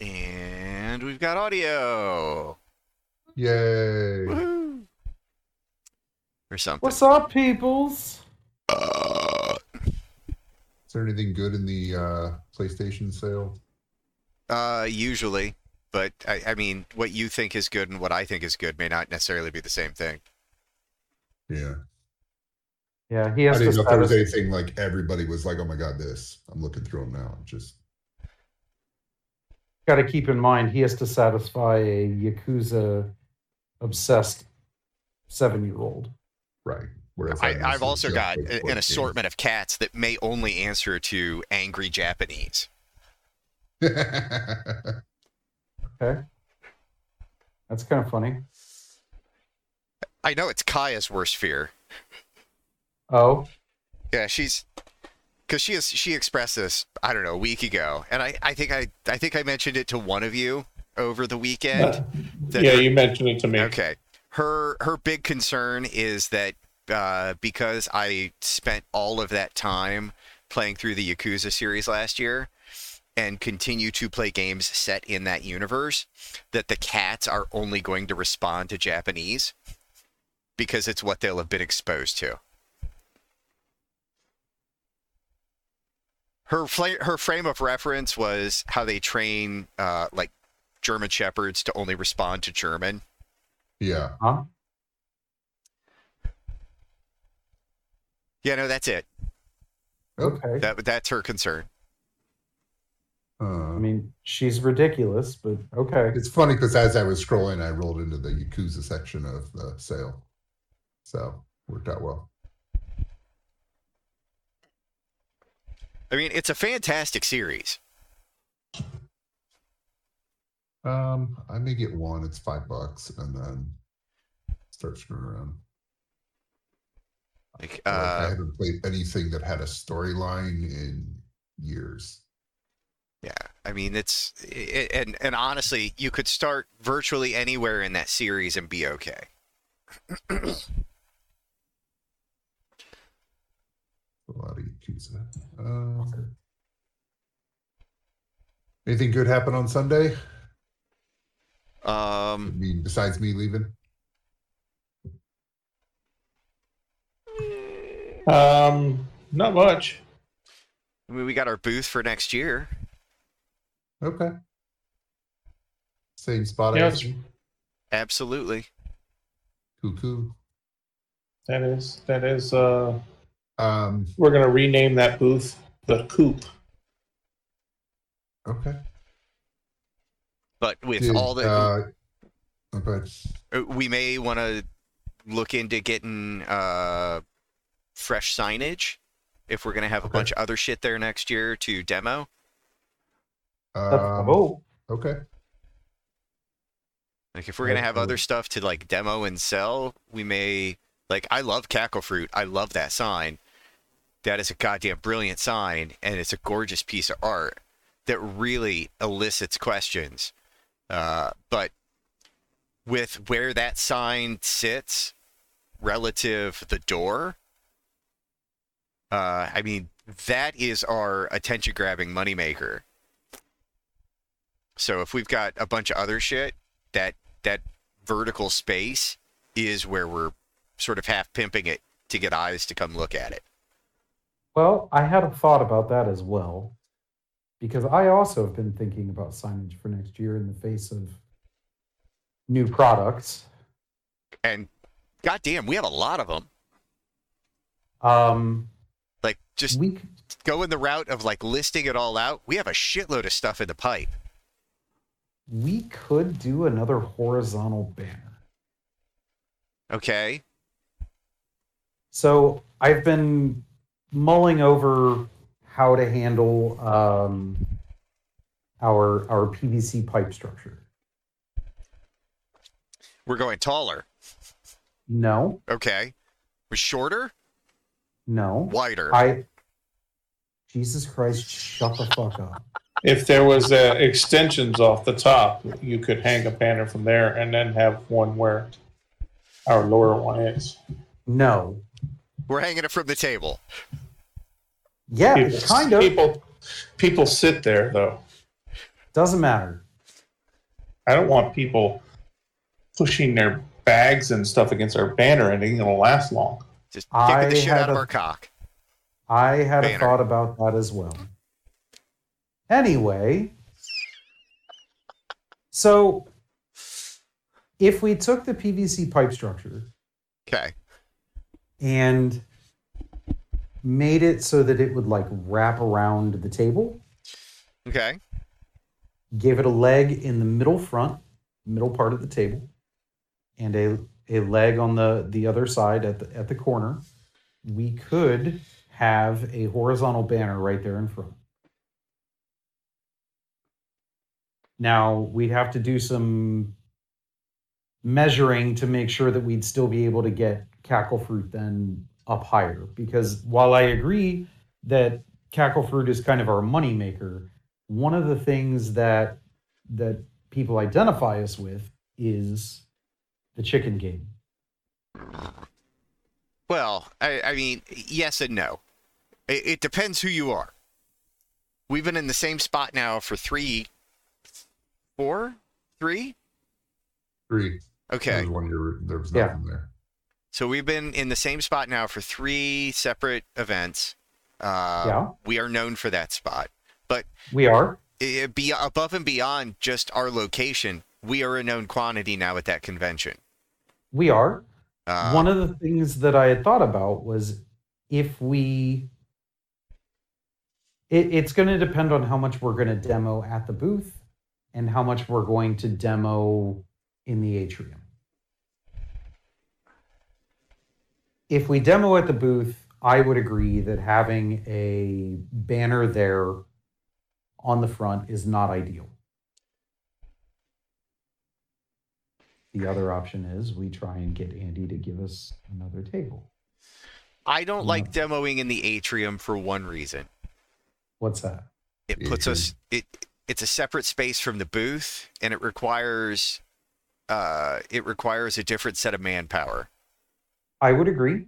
And we've got audio. Yay. Woohoo. Or something. What's up, peoples? Uh, Is there anything good in the uh, PlayStation sale? uh, usually, but I, I mean, what you think is good and what I think is good may not necessarily be the same thing. Yeah. Yeah, he I has to didn't know if there was anything like everybody was like, oh my God, this. I'm looking through them now. Just, got to keep in mind he has to satisfy a yakuza obsessed seven year old. right. Whereas I, i've also got a- an assortment of cats that may only answer to angry Japanese. Okay, that's kind of funny. I know it's Kaya's worst fear. Oh, Yeah, she's because she is she expressed this I don't know a week ago, and I I think I I think I mentioned it to one of you over the weekend. yeah, her- you mentioned it to me. Okay. Her her big concern is that uh, because I spent all of that time playing through the Yakuza series last year and continue to play games set in that universe, that the cats are only going to respond to Japanese because it's what they'll have been exposed to. Her fla- her frame of reference was how they train uh, like German shepherds to only respond to German. yeah. huh? Yeah, no, that's it. Okay. That that's her concern. I Uh, mean, she's ridiculous, but okay. it's funny because as I was scrolling, I rolled into the Yakuza section of the sale. So worked out well. I mean, it's a fantastic series. Um, I may get one. It's five bucks, and then start screwing around. Like, Like, I uh, haven't played anything that had a storyline in years. yeah, I mean, it's it, and and honestly, you could start virtually anywhere in that series and be okay. A lot of Yakuza. Uh, anything good happen on Sunday? I Um, mean, besides me leaving? Um, not much. I mean, we got our booth for next year. Okay. Same spot Yeah, as it's- Absolutely. Cuckoo. that is that is. Uh, Um, we're gonna rename that booth the Coop. okay. But with Did, all the, uh, okay. uh, we may want to look into getting uh, fresh signage if we're gonna have a Okay. bunch of other shit there next year to demo. Um, oh, okay. Like if we're gonna have other cool. stuff to like demo and sell, we may like I love Cackle Fruit. I love that sign. That is a goddamn brilliant sign and it's a gorgeous piece of art that really elicits questions. Uh, but with where that sign sits relative the door, uh, I mean that is our attention grabbing moneymaker. So if we've got a bunch of other shit, that that vertical space is where we're sort of half pimping it to get eyes to come look at it. Well, I had a thought about that as well, because I also have been thinking about signage for next year in the face of new products. And goddamn, we have a lot of them. Um, Like just we c- going the route of like listing it all out. We have a shitload of stuff in the pipe. we could do another horizontal banner. Okay. So I've been mulling over how to handle um, our our PVC pipe structure. We're going taller. No, Okay. We're shorter, no. wider. I. Jesus Christ! Shut the fuck up. If there was uh, extensions off the top, you could hang a banner from there and then have one where our lower one is. No. We're hanging it from the table. Yeah, People, kind of. People, people sit there though. Doesn't matter. I don't want people pushing their bags and stuff against our banner and it ain't gonna last long. Just I kicking the shit had out of our cock. I had a thought about that as well. Anyway, so if we took the PVC pipe structure Okay. And made it so that it would like wrap around the table, Okay. gave it a leg in the middle front, middle part of the table, and a a leg on the the other side at the at the corner, we could have a horizontal banner right there in front. Now we'd have to do some measuring to make sure that we'd still be able to get cackle fruit then up higher because while I agree that cackle fruit is kind of our money maker, one of the things that that people identify us with is the chicken game. Well, I, I mean, yes and no. It, it depends who you are. We've been in the same spot now for three, four, three, three. Three. There Okay, was one year there was Yeah. nothing there. So we've been in the same spot now for three separate events. Uh, Yeah. we are known for that spot. But we are. I- be above and beyond just our location, we are a known quantity now at that convention. We are. Uh, One of the things that I had thought about was if we it, it's going to depend on how much we're going to demo at the booth and how much we're going to demo in the atrium. If we demo at the booth, I would agree that having a banner there on the front is not ideal. The other option is we try and get Andy to give us another table. I don't Yeah. like demoing in the atrium for one reason. What's that? It puts us it it's a separate space from the booth and it requires uh it requires a different set of manpower. I would agree.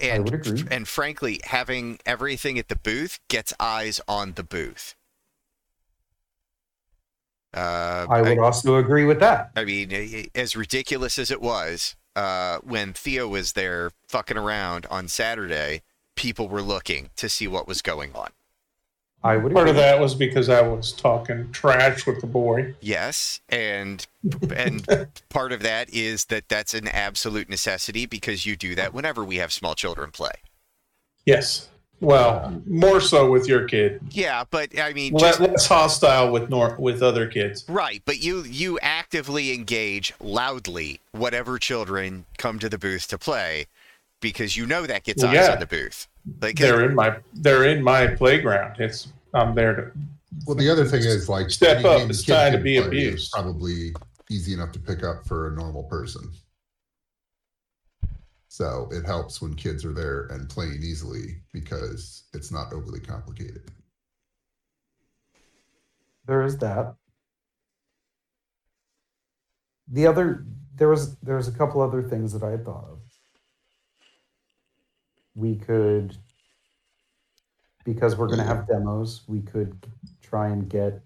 And would agree. and frankly, having everything at the booth gets eyes on the booth. Uh, I would also agree with that. I mean, i- i- as ridiculous as it was, uh, when Theo was there fucking around on Saturday, people were looking to see what was going on. I would Part agree. of that was because I was talking trash with the boy. Yes, and and part of that is that that's an absolute necessity because you do that whenever we have small children play. Yes. Well, more so with your kid. Yeah, but I mean, Less, just, less hostile with nor- with other kids. right? But you you actively engage loudly whatever children come to the booth to play because you know that gets Well, eyes yeah. on the booth. Like They're in my they're in my playground. It's I'm there to Well, the other thing is like Step up, game it's time to be abused. Probably easy enough to pick up for a normal person. So it helps when kids are there and playing easily because it's not overly complicated. there is that. The other there was there was a couple other things that I had thought of. We could because we're going to have demos, we could try and get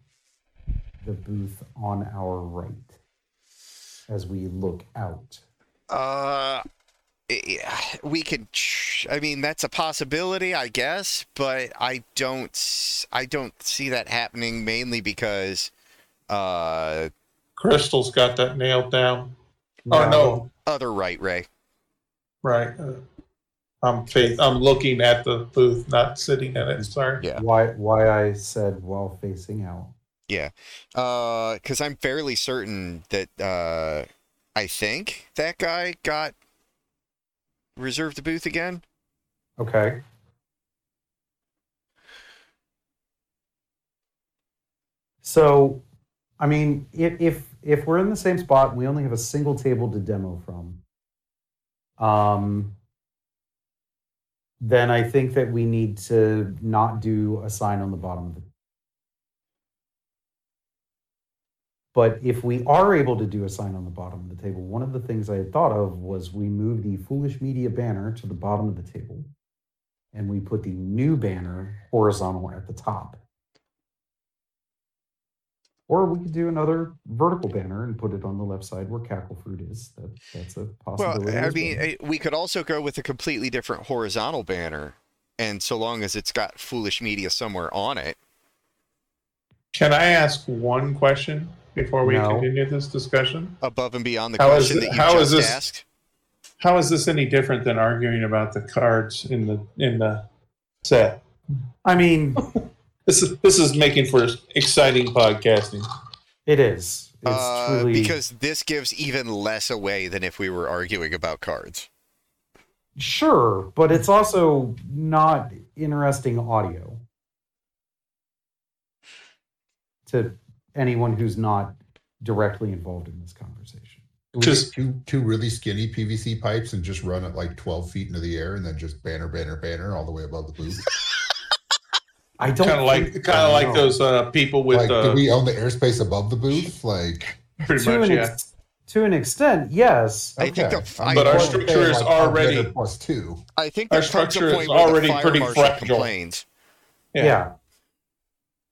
the booth on our right as we look out. Uh, i- we could. ch- I mean, that's a possibility, I guess, but I don't. i don't see that happening mainly because, uh, Crystal's got that nailed down. Oh no, other right, Ray. right. Uh, I'm faith. I'm looking at the booth, not sitting in it. Sorry. Yeah. Why why I said while facing out. Yeah uh, because I'm fairly certain that uh, I think that guy got reserved the booth again. Okay. So, I mean, if if if we're in the same spot we only have a single table to demo from, um, then I think that we need to not do a sign on the bottom of the. But if we are able to do a sign on the bottom of the table, one of the things I had thought of was we move the Foolish Media banner to the bottom of the table and we put the new banner horizontal at the top. Or we could do another vertical banner and put it on the left side where Cackle Fruit is. That that's a possibility. Well. I mean, well. we could also go with a completely different horizontal banner, and so long as it's got foolish media somewhere on it. Can I ask one question before we No. continue this discussion? above and beyond the How is question it- that you how just is this- asked. How is this any different than arguing about the cards in the in the set? I mean, This is this is making for exciting podcasting. it is. It's Uh, truly because this gives even less away than if we were arguing about cards. sure, but it's also not interesting audio to anyone who's not directly involved in this conversation. Just- two two really skinny PVC pipes and just run it like twelve feet into the air and then just banner, banner, banner all the way above the booth. I don't Kind of like kind of like no. those uh, people with like, uh, do we own the airspace above the booth? Like, pretty to much an yeah. ex- to an extent, yes. I think the- I'm But our going to structure is like, already- plus two. I think Our there comes a structure is point where the already pretty marshal fragile. complains. Yeah. Yeah.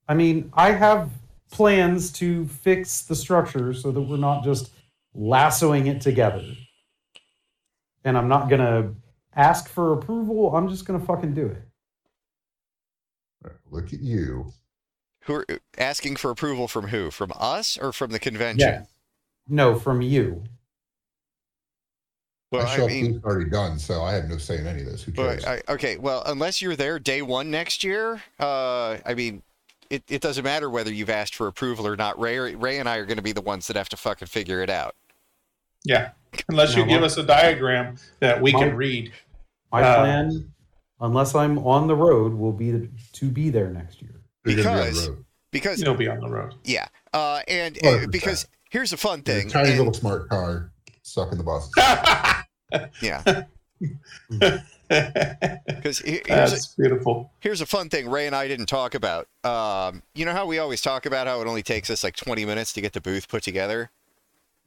I mean, I have plans to fix the structure so that we're not just lassoing it together. And I'm not going to ask for approval. I'm just going to fucking do it. Look at you. Who are asking for approval from who? From us or from the convention? Yeah. No, from you. Well, My I shelf mean, booth's already done, so I have no say in any of this. Who cares? but I, okay. Well, unless you're there day one next year, uh, I mean, it, it doesn't matter whether you've asked for approval or not. Ray, Ray and I are going to be the ones that have to fucking figure it out. Yeah. Unless you No, give my- us a diagram that we my- can read. My Uh, plan, unless I'm on the road, will be to be there next year. You're be because- road. Because You'll be on the road. yeah, uh, and uh, because here's a fun Your thing. tiny and- little smart car stuck in the bus. yeah, because here's a, That's beautiful. here's a fun thing Ray and I didn't talk about. Um, you know how we always talk about how it only takes us like 20 minutes to get the booth put together.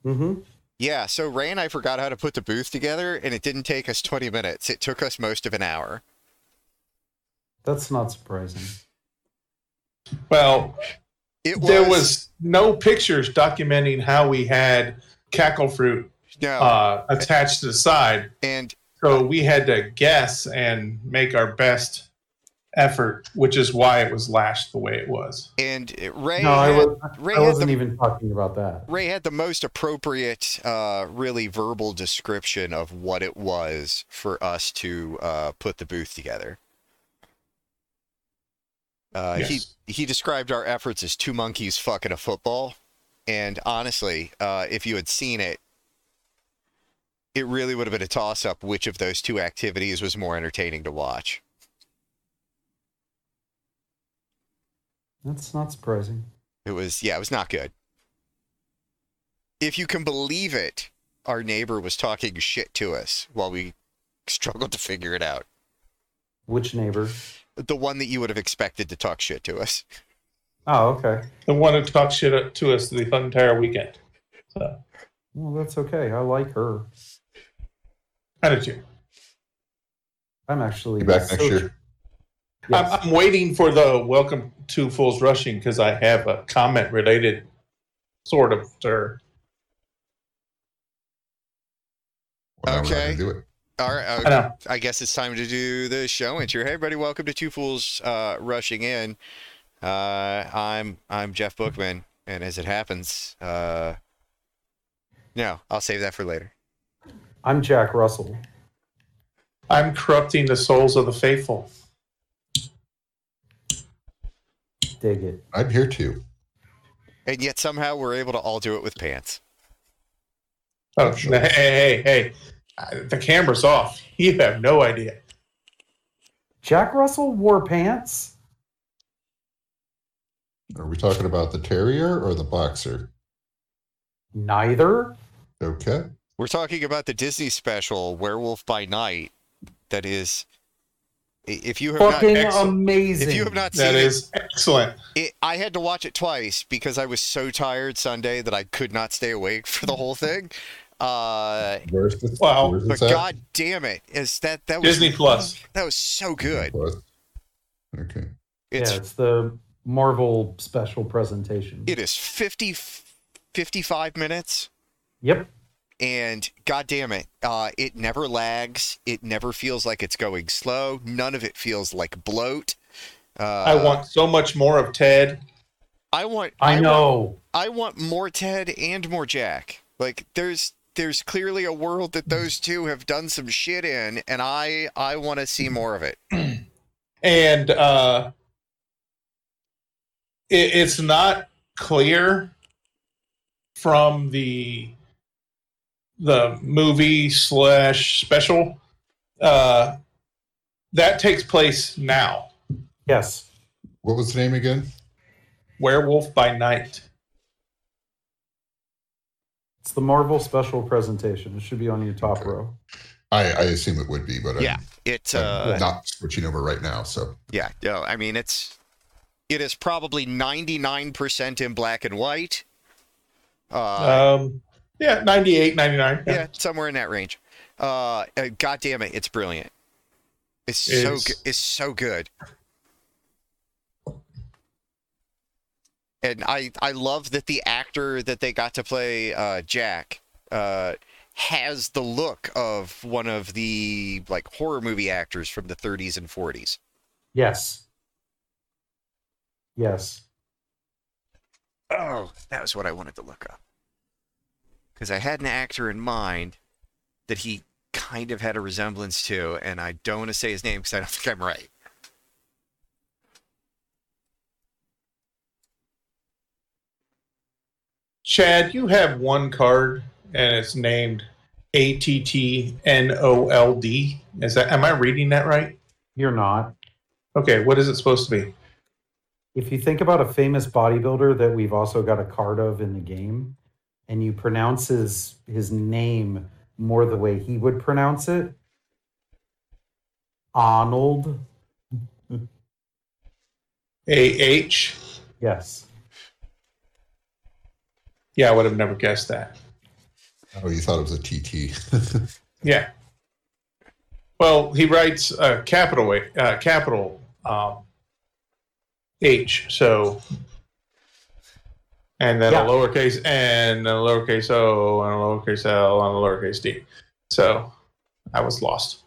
Mm-hmm. Yeah, so Ray and I forgot how to put the booth together, and it didn't take us 20 minutes. It took us most of an hour. That's not surprising. Well, It was, there was no pictures documenting how we had cackle fruit no, uh, attached to the side. and So we had to guess and make our best effort, which is why it was lashed the way it was. and Ray No, I, had, was, Ray I wasn't the even talking about that. Ray had the most appropriate, uh, really verbal description of what it was for us to uh, put the booth together. Uh, Yes. He he described our efforts as two monkeys fucking a football, and honestly, uh, if you had seen it, it really would have been a toss up which of those two activities was more entertaining to watch. That's not surprising. It was yeah, it was not good. If you can believe it, our neighbor was talking shit to us while we struggled to figure it out. Which neighbor? The one that you would have expected to talk shit to us. Oh, okay. The one who talked shit to us the entire weekend. So, Well, that's okay. I like her. how did you? I'm actually Be back next year. Yes. I'm, I'm waiting for the welcome to Fools Rushing because I have a comment related, sort of, to her. Well, now we're not Okay. do it. All right, I uh, know. I guess it's time to do the show intro. Hey, everybody, welcome to Two Fools uh, Rushing In. Uh, I'm I'm Jeff Bookman, and as it happens, uh, no, I'll save that for later. I'm Jack Russell. I'm corrupting the souls of the faithful. Dig it. I'm here too. And yet somehow we're able to all do it with pants. Oh, Sure. hey, hey, hey. Uh, The camera's off. You have no idea. Jack Russell wore pants. Are we talking about the terrier or the boxer? Neither. Okay. We're talking about the Disney special Werewolf by Night. That is, if you have not, Fucking amazing. if you have not seen That it, is excellent. it, I had to watch it twice because I was so tired Sunday that I could not stay awake for the whole thing. Uh, Where's the Wow. where's but this at? God damn it, is that that was Disney Plus. That was so good. Okay. It's yeah, it's the Marvel special presentation. It is 50, 55 minutes. yep. and god damn it uh, it never lags it never feels like it's going slow none of it feels like bloat uh, I want so much more of Ted. i want I want- know. i want more ted and more jack like there's there's clearly a world that those two have done some shit in and i i want to see more of it and uh, it, it's not clear from the the movie slash special uh, that takes place now. Yes. What was the name again? Werewolf by Night. It's the Marvel special presentation. It should be on your top row. I, I assume it would be, but yeah I'm, it's I'm uh not switching over right now. So yeah no i mean it's it is probably 99% in black and white uh Um, yeah, 98, 99. yeah, somewhere in that range. Uh, uh, God damn it, it's brilliant. It's so good. It's so good. And I I love that the actor that they got to play uh, Jack uh, has the look of one of the like horror movie actors from the 30s and 40s. Yes. Yes. Oh, that was what I wanted to look up. Because I had an actor in mind that he kind of had a resemblance to, and I don't want to say his name because I don't think I'm right. Chad, you have one card and it's named A T T N O L D. Is that am I reading that right? You're not. Okay, what is it supposed to be? If you think about a famous bodybuilder that we've also got a card of in the game, and you pronounce his his name more the way he would pronounce it, Arnold. A H. Yes. Yeah, I would have never guessed that. oh, you thought it was a TT. Yeah. Well, he writes uh, capital A- uh, capital um, H, so and then Yeah. a lowercase n, and a lowercase o, and a lowercase l, and a lowercase d. So I was lost.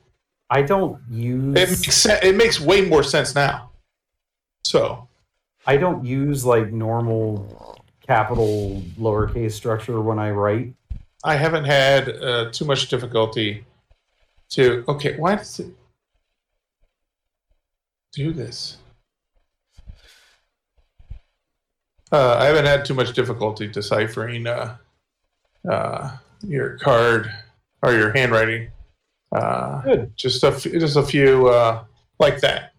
I don't use. It makes it makes way more sense now. So I don't use like normal capital lowercase structure when I write. I haven't had uh, too much difficulty to. Okay, why does it do this? Uh, I haven't had too much difficulty deciphering uh, uh, your card or your handwriting. Uh, Good. just a f- just a few uh, like that,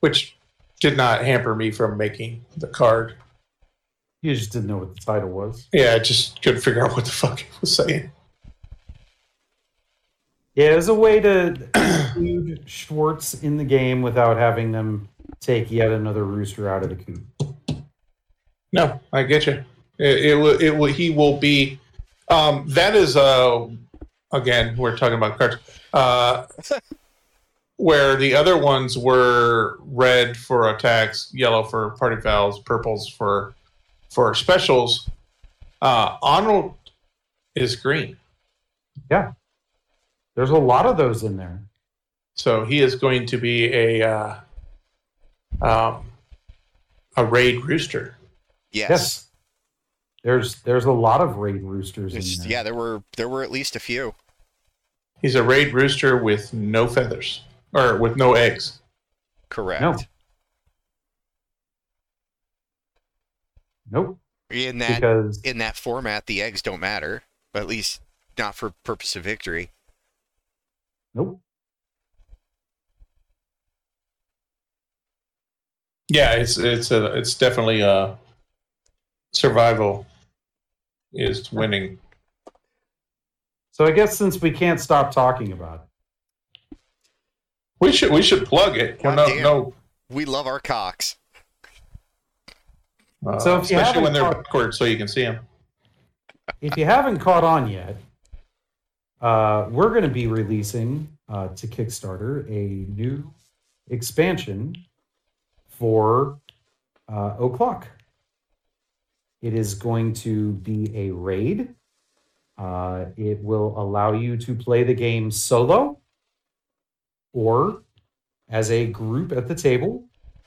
which did not hamper me from making the card. You just didn't know what the title was. Yeah, I just couldn't figure out what the fuck it was saying. Yeah, it was a way to include Schwartz in the game without having them take yet another rooster out of the coop. No, I get you. It, it will. It will. He will be. Um, that is. Uh, again, we're talking about cards. Uh, where the other ones were red for attacks, yellow for party fouls, purples for for specials. Uh, Arnold is green, Yeah, There's a lot of those in there. so he is going to be a uh, um, a raid rooster. Yes. Yes. There's there's a lot of raid roosters in there. yeah, there were there were at least a few. He's a raid rooster with no feathers or with no eggs. Correct. No. Nope. In that Because in that format, the eggs don't matter, but at least not for purpose of victory. nope. Yeah, it's it's a it's definitely a survival is winning. So I guess since we can't stop talking about it, We should we should plug it. Well, no Goddamn. no. We love our cocks. Uh, So especially when they're talked- backwards, so you can see them. if you haven't caught on yet, uh, we're going to be releasing uh, to Kickstarter a new expansion for uh, o'clock. It is going to be a raid. Uh, it will allow you to play the game solo or as a group at the table.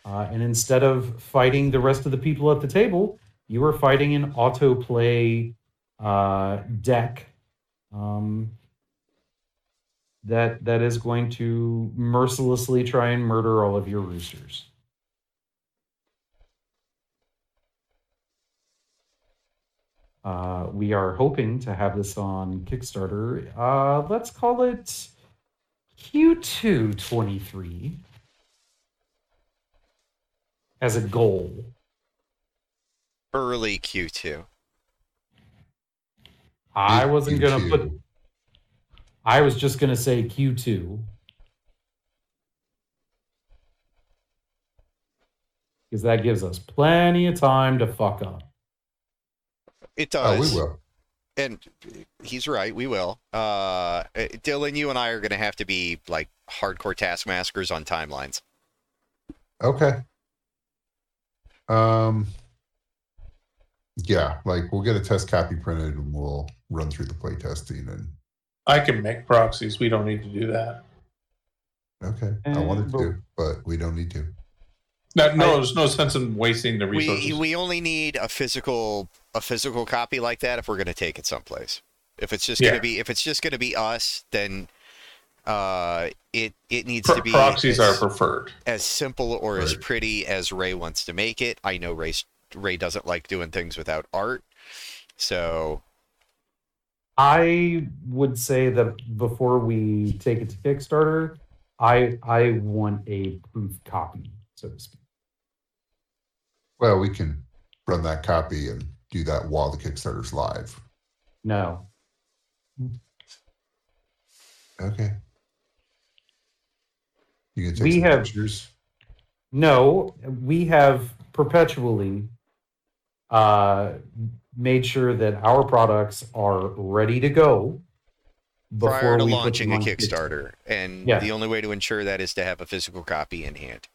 Uh, and instead of fighting the rest of the people at the table, you are fighting an autoplay uh, deck um, that that is going to mercilessly try and murder all of your roosters. Uh, we are hoping to have this on Kickstarter. Uh, let's call it Q2 23 as a goal. Early Q2. I wasn't going to put, I was just going to say Q2. Because that gives us plenty of time to fuck up. It does. Oh, we will. And he's right. We will. Uh, Dylan, you and I are going to have to be like hardcore taskmasters on timelines. Okay. Um. Yeah, like we'll get a test copy printed and we'll run through the play testing and I can make proxies. We don't need to do that. okay. I Uh, wanted but- to, but we don't need to. No, no, I- there's no sense in wasting the resources. We we only need a physical a physical copy like that if we're going to take it someplace. If it's just going to be if it's just going to be us, then uh, it it needs Pro- to be proxies are as, preferred. as simple or as pretty as Ray wants to make it. I know Ray Ray doesn't like doing things without art, so I would say that before we take it to Kickstarter, I I want a proof copy, so to speak. Well, we can run that copy and do that while the Kickstarter's live. No. Okay. You can take We some have- pictures. No, we have perpetually uh, made sure that our products are ready to go prior to we put launching a them on Kickstarter, and Yeah. the only way to ensure that is to have a physical copy in hand.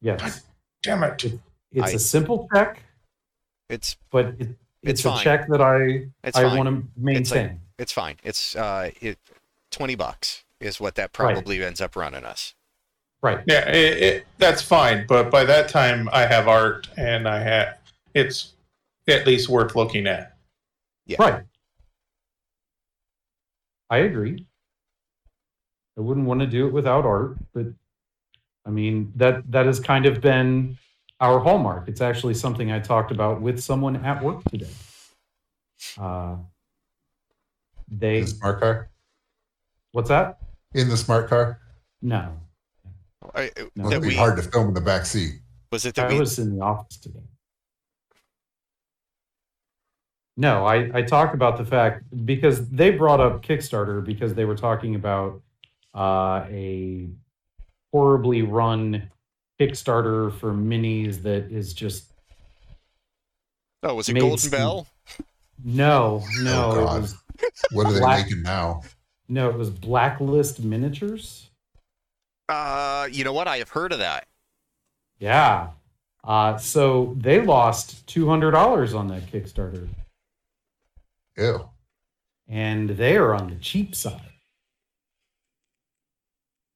Yes, Damn it. it's I- a simple check, It's but it, It's it's, a fine. check that I it's I want to maintain. It's fine. It's uh, it twenty bucks is what that probably ends up running us. Right. Yeah, it, it, that's fine. But by that time, I have art, and I have it's at least worth looking at. Yeah. Right. I agree. I wouldn't want to do it without art, but I mean that that has kind of been our hallmark. It's actually something I talked about with someone at work today. Uh, they the smart car? what's that? In the smart car? No, I, No. that It'd be we hard to film in the back seat. was it that I we was in the office today. No, I, I talked about the fact because they brought up Kickstarter because they were talking about uh, a horribly run Kickstarter for minis that is just oh was it Golden some- Bell? no, no, Oh, it God. was What are they Black- making now? no, it was Blacklist Miniatures. Uh, you know what? I have heard of that. Yeah. Uh, so they lost two hundred dollars on that Kickstarter, Ew. and they are on the cheap side.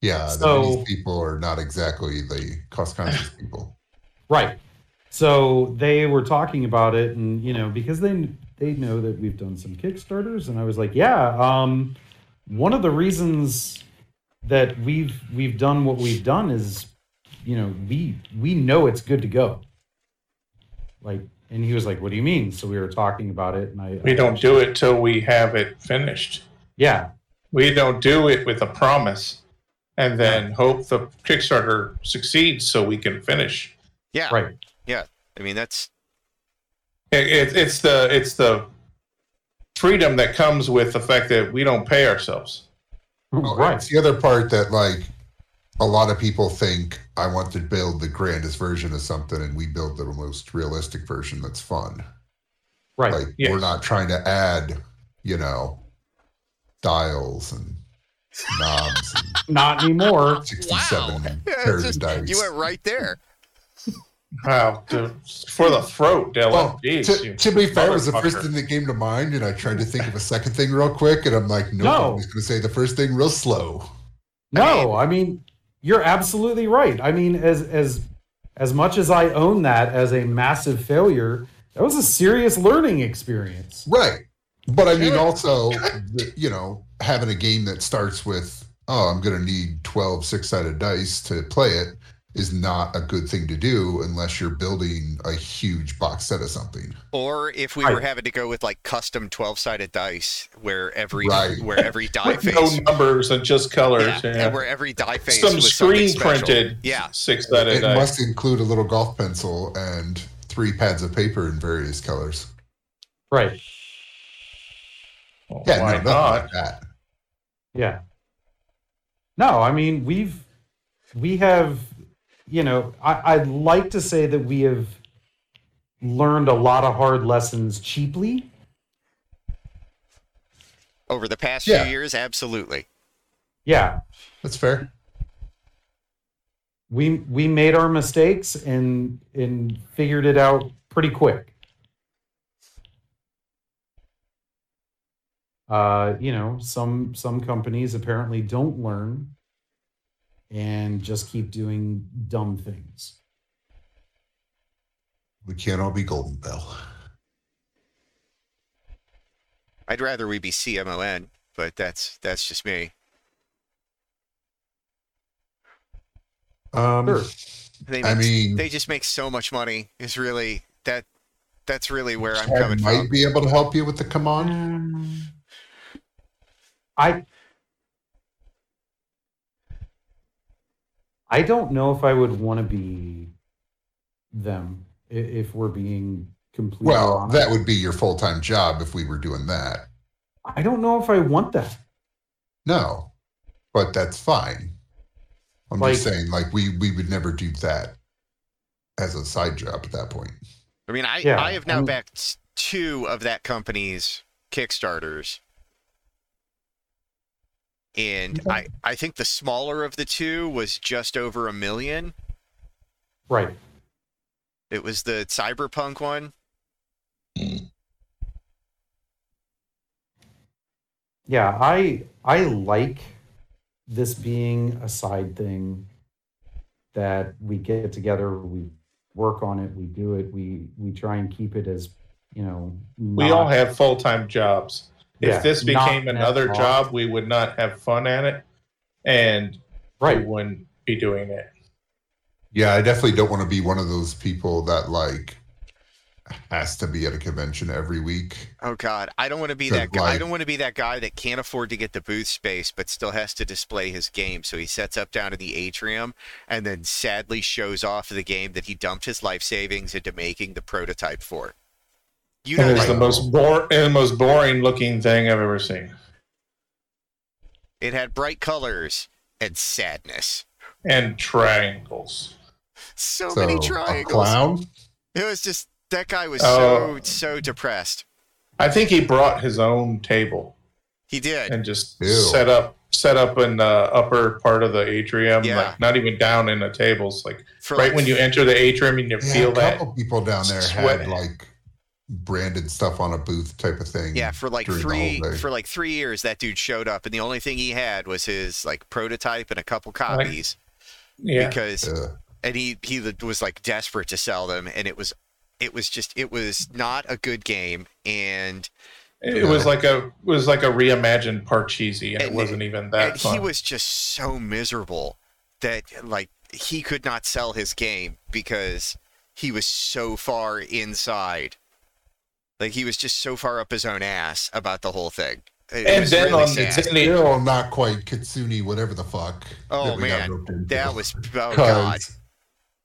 Yeah, So- the Minis people are not exactly the cost conscious people. Right. So they were talking about it, and you know, because they they know that we've done some Kickstarters, and I was like, yeah. Um, one of the reasons that we've we've done what we've done is, you know, we we know it's good to go. Like, and he was like, "What do you mean?" So we were talking about it, and I We don't do it till we have it finished. Yeah, We don't do it with a promise, and then hope the Kickstarter succeeds so we can finish. Yeah, right. Yeah i mean that's It, it, it's the it's the freedom that comes with the fact that we don't pay ourselves. Oh, right. It's the other part that like a lot of people think I want to build the grandest version of something and we build the most realistic version that's fun. Right. Like Yes. we're not trying to add, you know, dials and knobs and Not anymore. 67 Yeah, pairs just- of dice. you went right there. Wow, to, for the throat, Dylan. Well, Jeez, to, to be fair, it was the first thing that came to mind, and I tried to think of a second thing real quick, and I'm like, nope, No. I'm just going to say the first thing real slow. No, I mean, you're absolutely right. I mean, as as as much as I own that as a massive failure, that was a serious learning experience. Right. But I mean, also, you know, having a game that starts with, oh, I'm going to need 12 six sided dice to play it is not a good thing to do unless you're building a huge box set of something. Or if we Right. were having to go with like custom twelve-sided dice, where every Right. where every die With no numbers and just colors. yeah, Yeah, and where every die face Some was screen printed. Yeah, six It sided dice. It must include a little golf pencil and three pads of paper in various colors. Right. Well, Yeah, why no, not? like that. Yeah. No, I mean we've we have you know I, I'd like to say that we have learned a lot of hard lessons cheaply. over the past Yeah. few years, absolutely. Yeah, That's fair. we we made our mistakes and and figured it out pretty quick. Uh, you know, some some companies apparently don't learn and just keep doing dumb things. We can't all be Golden Bell. I'd rather we be CMON, but that's that's just me. Um, Sure. They I mean- they just make so much money. Is really that that's really where I'm I coming might from. be able to help you with the come on. I I don't know if I would want to be them if we're being completely Well, honest. that would be your full time job if we were doing that. I don't know if I want that. No, but that's fine. I'm just saying, like we we would never do that as a side job at that point. I mean, I Yeah, I have now I'm- backed two of that company's Kickstarters, and I I think the smaller of the two was just over a million. Right. It was the Cyberpunk one. Yeah, I I like this being a side thing that we get together, we work on it, we do it, we we try and keep it as, you know, We all have full time jobs. If this became another cost. job, we would not have fun at it, and we right. wouldn't be doing it. Yeah, I definitely don't want to be one of those people that like has to be at a convention every week. Oh God, I don't want to be Good that guy. I don't want to be that guy that can't afford to get the booth space, but still has to display his game. So he sets up down in the atrium, and then sadly shows off the game that he dumped his life savings into making the prototype for. You know, it's like, the most bor- and the most boring looking thing I've ever seen. it had bright colors and sadness. And triangles. So, So many a triangles. clown. It was just that guy was Oh. so so depressed. I think he brought his own table He did. and just Ew. set up set up in the upper part of the atrium, Yeah. like not even down in the tables, like For right like- when you enter the atrium and you Yeah, feel a that. couple people down there sweat. had like branded stuff on a booth type of thing. Yeah, for like three for like three years, that dude showed up, and the only thing he had was his like prototype and a couple copies Yeah, because, Uh, and he he was like desperate to sell them, and it was it was just it was not a good game, and it was like a it was like a reimagined Parcheesi, and, it wasn't even that fun. he was just so miserable that like he could not sell his game because he was so far inside, like he was just so far up his own ass about the whole thing. It and then really on sad. the, then still not quite Kitsune, whatever the fuck. Oh, that man. That was oh 'Cause god.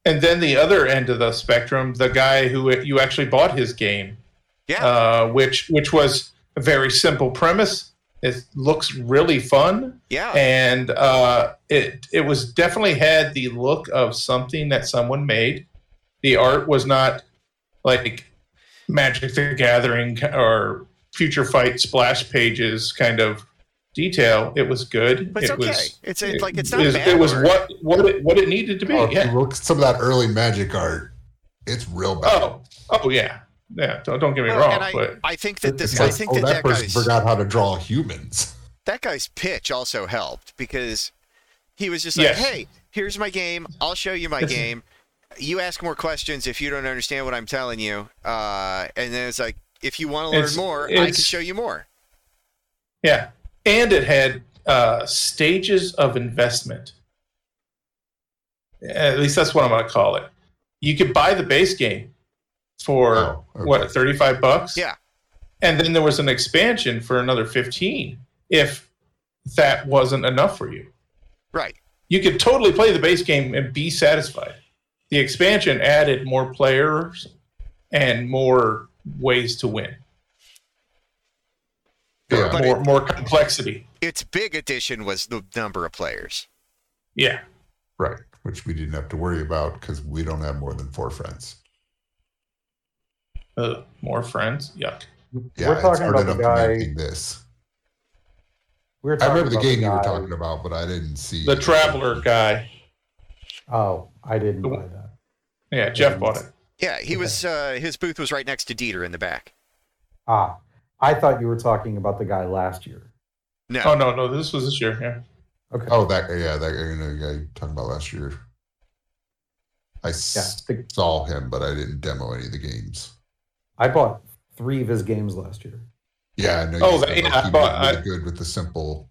and then the other end of the spectrum, the guy who you actually bought his game, Yeah. uh, which which was a very simple premise. It looks really fun, yeah. and uh, it it was definitely had the look of something that someone made. The art was not like Magic the Gathering or Future Fight splash pages kind of detail. It was good. but it's it okay. was. it's it's it- like it's not it, bad. it was art. what what it, what it needed to be. Oh, yeah. Look some of that early magic art. It's real bad. Oh, oh yeah, yeah. Don't, don't get me Well, wrong, and I, but I think that this It's I think oh, that that that person guy's forgot how to draw humans. that guy's pitch also helped because he was just like, Yes. "Hey, here's my game. I'll show you my game. You ask more questions if you don't understand what I'm telling you." Uh, and then it's like, if you want to learn It's- more, I can show you more. yeah, and it had uh, stages of investment. At least that's what I'm going to call it. You could buy the base game for Oh, okay. what 35 bucks. Yeah. and then there was an expansion for another 15 if that wasn't enough for you. Right. you could totally play the base game and be satisfied. The expansion added more players and more ways to win, Yeah. But more more complexity. Its big addition was the number of players. Yeah, Right. Which we didn't have to worry about because we don't have more than four friends. Ugh, more friends. Yuck. Yeah, we're talking about the guy. this. We were I talking remember the about game you were talking about, but I didn't see The Traveler guy. Oh, I didn't The- buy that. Yeah, Jeff bought it. Yeah, he was. Uh, his booth was right next to Dieter in the back. Ah, I thought you were talking about the guy last year. No, Oh no, no, this was this year. Yeah. Okay. Oh, that yeah, that you know, guy you talking about last year. I yeah. the- saw him, but I didn't demo any of the games. I bought three of his games last year. Yeah, I know. Oh, you that- yeah, I he bought- was really I- good with the simple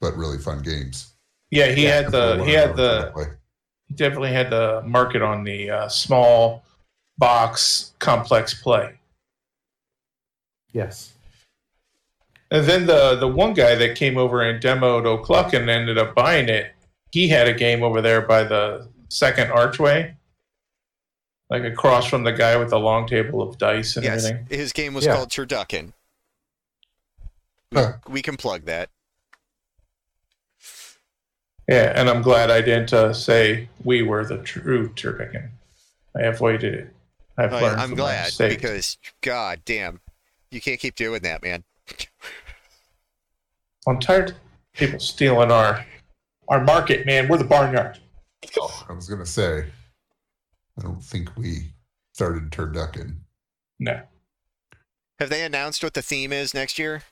but really fun games. Yeah, he Yeah, had the he had the Play. He definitely had the market on the uh, small box complex play. Yes. And then the the one guy that came over and demoed O'Clock and ended up buying it, he had a game over there by the second archway, like across from the guy with the long table of dice and yes, everything. his game was Yeah. called Turducken. We, we can plug that. Yeah, and I'm glad I didn't uh, say we were the true Turkican. I avoided it. I've Oh, learned I'm from glad mistakes. because, god damn, you can't keep doing that, man. I'm tired of people stealing our our market, man. We're the barnyard. I was gonna say, I don't think we started turducken. No. Have they announced what the theme is next year?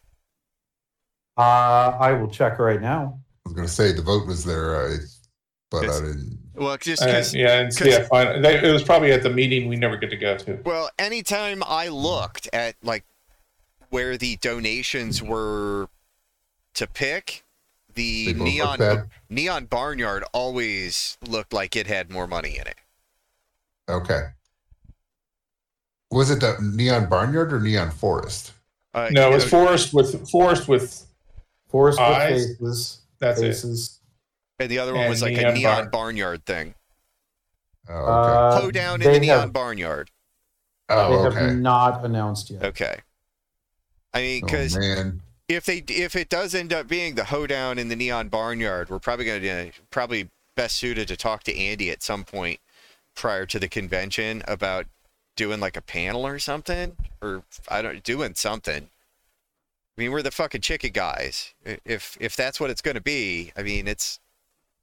Uh, I will check right now. I was gonna say the vote was there, I, but I didn't. Well, just Uh, because. yeah, and see, I they, it was probably at the meeting we never get to go to. Well, anytime I looked at like where the donations were to pick, the They neon neon barnyard always looked like it had more money in it. Okay. Was it the Neon Barnyard or Neon Forest? Uh, No, you it was forest with forest with Forest with Eyes. faces. That's it. faces. and the other one was and like a neon neon bar- barnyard thing. Oh, okay. Uh, Hoedown in the neon have- barnyard. oh, They okay. have not announced yet. Okay. I mean, Oh, because man. if they if it does end up being the hoedown in the neon barnyard, we're probably going to probably best suited to talk to Andy at some point prior to the convention about doing like a panel or something, or I don't doing something. I mean, we're the fucking chicken guys. If if that's what it's going to be, I mean, it's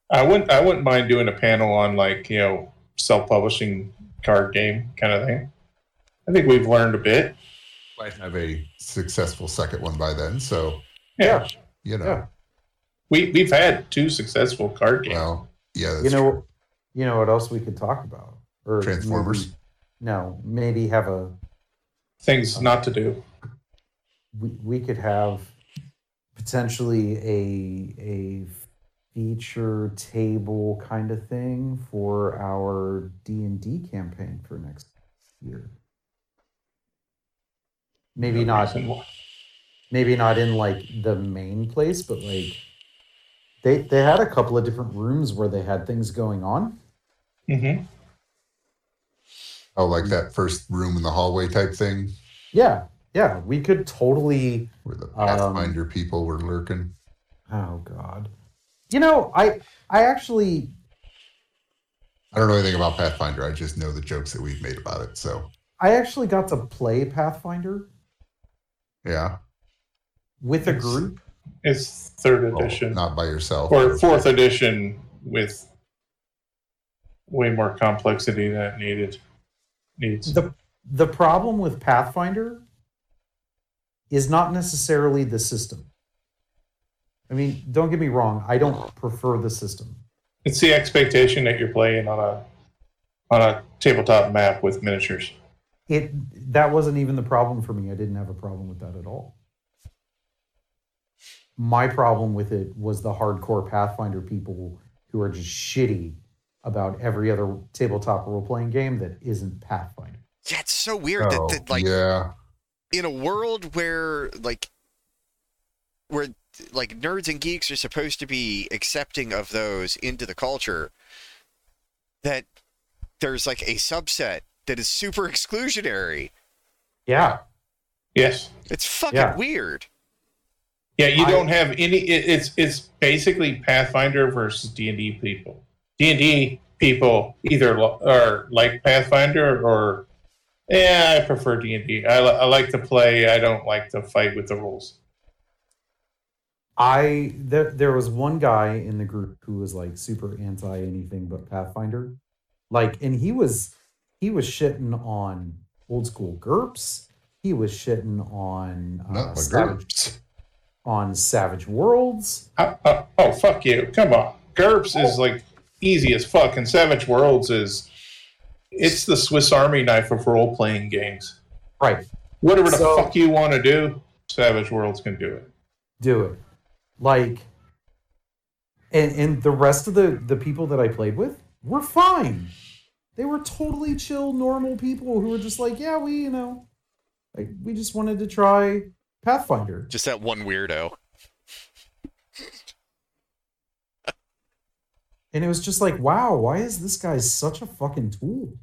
I wouldn't I wouldn't mind doing a panel on like you know self publishing card game kind of thing. I think we've learned a bit. Might have a successful second one by then, so Yeah, you know. Yeah. we we've had two successful card games. Well, yeah, that's You know, true. you know what else we could talk about? Or Transformers. maybe- no, maybe have a Things not to do. We, we could have potentially a a feature table kind of thing for our D and D campaign for next year. Maybe not maybe not in like the main place, but like they they had a couple of different rooms where they had things going on. mm-hmm. Oh, like that first room in the hallway type thing Yeah, yeah, we could totally where the Um, Pathfinder people were lurking. Oh God. You know, I I actually I don't know anything about Pathfinder. I just know the jokes that we've made about it. So I actually got to play Pathfinder yeah, with a group. It's third Oh, edition not by yourself. or fourth edition with way more complexity than it needed. needs. the the problem with Pathfinder is not necessarily the system. I mean, don't get me wrong, I don't prefer the system. It's the expectation that you're playing on a on a tabletop map with miniatures. It that wasn't even the problem for me. I didn't have a problem with that at all. My problem with it was the hardcore Pathfinder people who are just shitty about every other tabletop role playing game that isn't Pathfinder. Yeah, it's so weird Oh, that, that like yeah. In a world where like where like nerds and geeks are supposed to be accepting of those into the culture that there's like a subset that is super exclusionary Yeah. Yes. it's fucking Yeah. weird Yeah, you I- don't have any. It, it's it's basically Pathfinder versus D and D people. D and D people either lo- are like Pathfinder or yeah, I prefer D and D. I li- I like to play. I don't like to fight with the rules. I there there was one guy in the group who was like super anti anything but Pathfinder. Like and he was he was shitting on old school GURPS. He was shitting on uh, Not my Savage, on Savage Worlds. Uh, uh, oh fuck you! Come on, GURPS is like easy as fuck, and Savage Worlds is it's the Swiss Army knife of role playing games. Right. Whatever the So- fuck you want to do, Savage Worlds can do it. do it like and and the rest of the the people that i played with were fine they were totally chill normal people who were just like yeah we you know like we just wanted to try pathfinder just that one weirdo and it was just like wow why is this guy such a fucking tool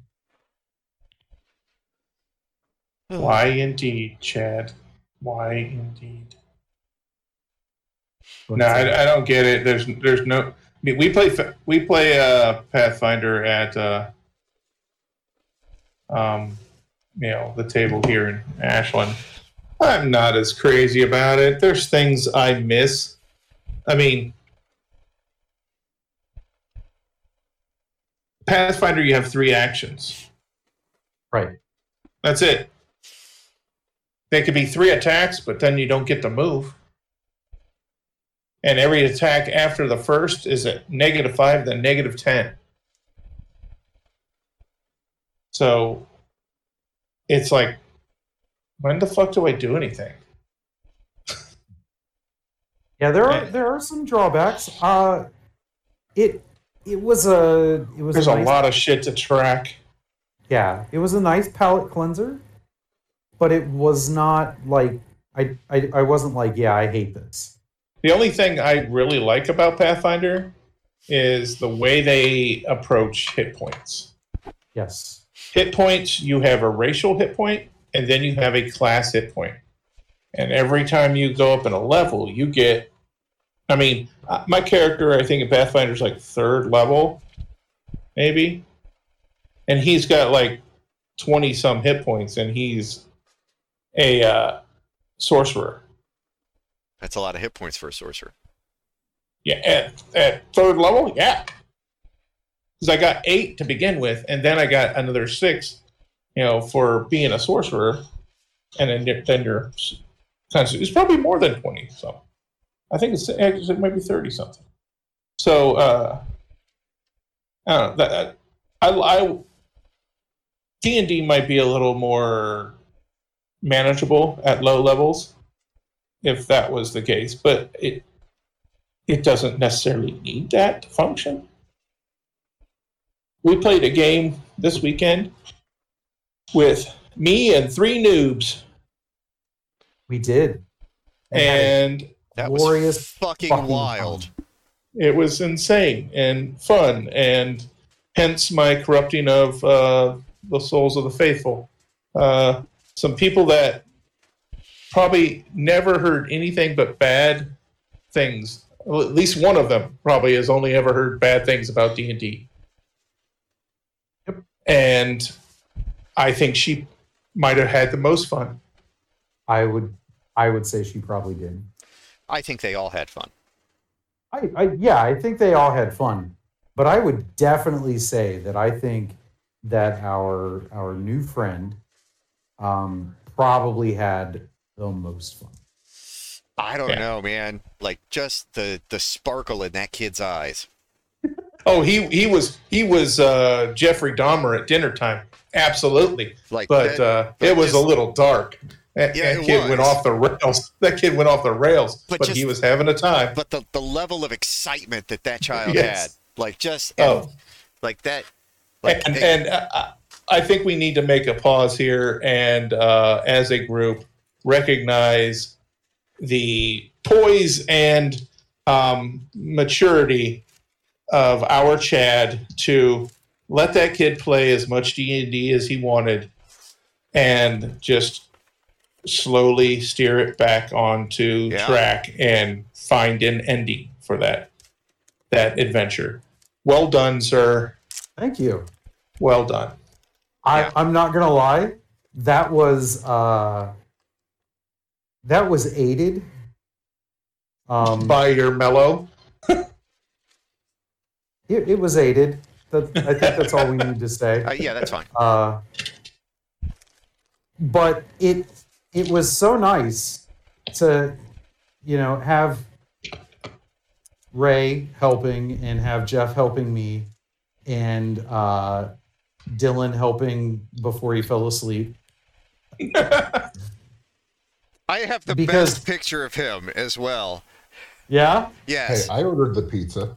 Why indeed, Chad? Why indeed? But, No, I, I don't get it. There's there's no. I mean, we play we play uh, Pathfinder at uh, um, you know the table here in Ashland. I'm not as crazy about it. There's things I miss. I mean, Pathfinder, you have three actions. right That's it. They could be three attacks, but then you don't get to move. And every attack after the first is at negative five, then negative ten. So it's like, when the fuck do I do anything? yeah there are there are some drawbacks uh it it was a it was There's a, a lot of shit to track. Yeah, it was a nice palate cleanser, but it was not like I, I I wasn't like, yeah, I hate this. The only thing I really like about Pathfinder is the way they approach hit points. Yes. hit points, you have a racial hit point, and then you have a class hit point. And every time you go up in a level, you get. I mean, uh, my character, I think in Pathfinder is like third level, maybe. And he's got like 20 some hit points, and he's a uh, sorcerer. that's a lot of hit points for a sorcerer Yeah, at, at third level, yeah. Because I got eight to begin with, and then I got another six, you know, for being a sorcerer, and then then you're it's probably more than twenty. So I think it's it might be thirty something. So uh, I don't know that I I D and D might be a little more manageable at low levels if that was the case, but it it doesn't necessarily need that to function. We played a game this weekend with me and three noobs, We did. And and that Glorious was fucking, fucking wild fun. it was insane and fun, and hence my corrupting of uh, the souls of the faithful. Uh, some people that probably never heard anything but bad things. Well, at least one of them probably has only ever heard bad things about D and D. Yep. And I think she might have had the most fun. I would I would say she probably did. I think they all had fun I, I yeah, I think they all had fun. But I would definitely say that I think that our our new friend um, probably had the most fun. I don't Yeah. know, man. Like just the the sparkle in that kid's eyes. Oh, he he was he was uh, Jeffrey Dahmer at dinner time. Absolutely, Like, but that- uh, but it was just- a little dark. That, Yeah, that kid went off the rails. That kid went off the rails, But but, just- he was having a time. but the the level of excitement that that child Yes. had, like just Oh. like that, like and and uh, I think we need to make a pause here and, uh, as a group, recognize the poise and um, maturity of our Chad to let that kid play as much D and D as he wanted, and just slowly steer it back onto Yeah. track and find an ending for that that adventure. Well done, sir. Thank you. Well done. I, Yeah. I'm not gonna lie. That was uh, that was aided. Um, by your mellow. it, it was aided. That, I think that's all we need to say. uh, yeah, that's fine. Uh, but it it was so nice to you know have Ray helping and have Jeff helping me and uh, Dylan helping before he fell asleep. I have the Because- best picture of him as well. Yeah, Yes. Hey, I ordered the pizza.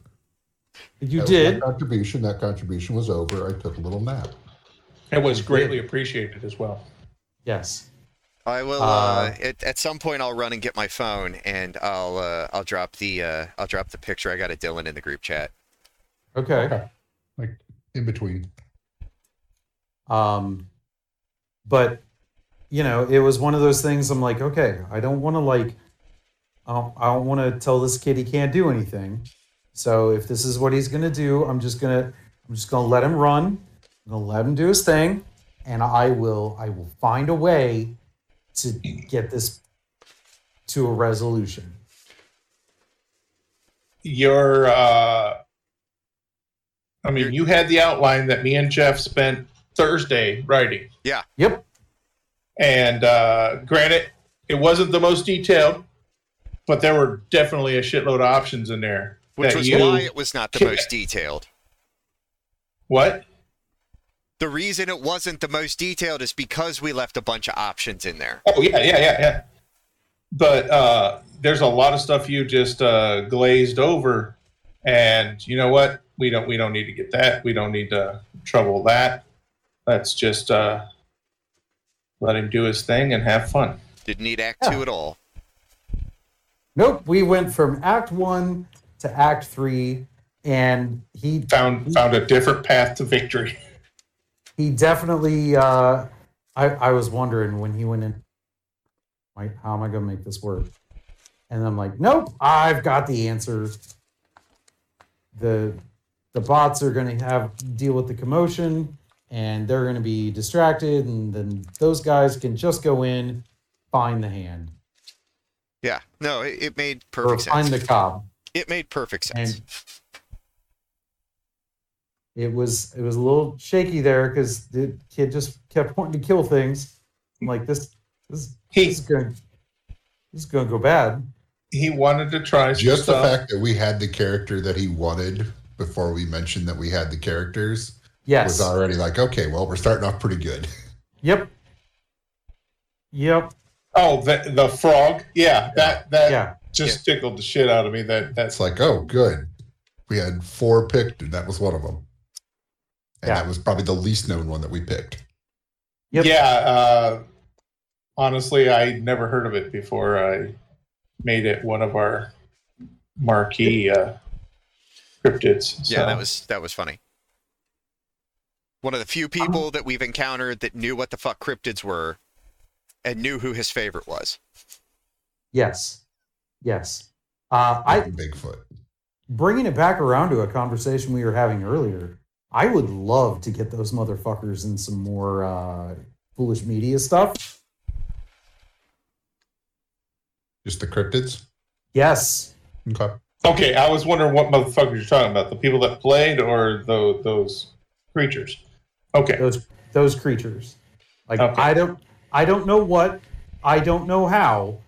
you That did. contribution. That contribution was over. I took a little nap. It was greatly appreciated as well. Yes. I will. Uh, Uh, at, at some point, I'll run and get my phone, and I'll uh, I'll drop the uh, I'll drop the picture I got of Dylan in the group chat. Okay. Okay. Like in between. Um, but you know, it was one of those things. I'm like, okay, I don't want to like, I don't, I don't want to tell this kid he can't do anything. So if this is what he's gonna do, I'm just gonna, I'm just gonna let him run. I'm gonna let him do his thing, and I will, I will find a way to get this to a resolution. Your, uh, I mean, you had the outline that me and Jeff spent Thursday writing, Yeah. Yep. and uh, granted, it wasn't the most detailed, but there were definitely a shitload of options in there. Which was you- why it was not the most detailed. What? The reason it wasn't the most detailed is because we left a bunch of options in there. Oh yeah, yeah, yeah, yeah. But uh, there's a lot of stuff you just uh, glazed over, and you know what? We don't we don't need to get that. We don't need to trouble that. Let's just uh, let him do his thing and have fun. Didn't need Act Yeah. Two at all. Nope. We went from Act One to Act Three, and he Found found a different path to victory. he definitely uh i i was wondering when he went in like how am i gonna make this work and i'm like nope i've got the answer the the bots are gonna have deal with the commotion and they're gonna be distracted and then those guys can just go in find the hand Yeah. No, it, it made or perfect find sense. the cob It made perfect sense. and it was it was a little shaky there because the kid just kept wanting to kill things. I'm like this this, He this is going this is going to go bad. he wanted to try some Just the fact that we had the character that he wanted before we mentioned that we had the characters Yes. was already like, okay, well, we're starting off pretty good. Yep. Yep. oh, the the frog. Yeah, that that Yeah. just tickled the shit out of me. That that's It's like, oh, good. We had four picked, and that was one of them. And Yeah. that was probably the least known one that we picked. Yep. Yeah, uh, honestly, I never heard of it before I made it one of our marquee uh, cryptids. Yeah, that was that was funny. One of the few people that we've encountered that knew what the fuck cryptids were, and knew who his favorite was. Yes. Yes. Uh, I Bigfoot. bringing it back around to a conversation we were having earlier. I would love to get those motherfuckers in some more uh, foolish media stuff. Just the cryptids. Yes. Okay. okay. I was wondering what motherfuckers you're talking about—the people that played or tho- those creatures. Okay. those those creatures. Like Okay. I don't I don't know what, I don't know how,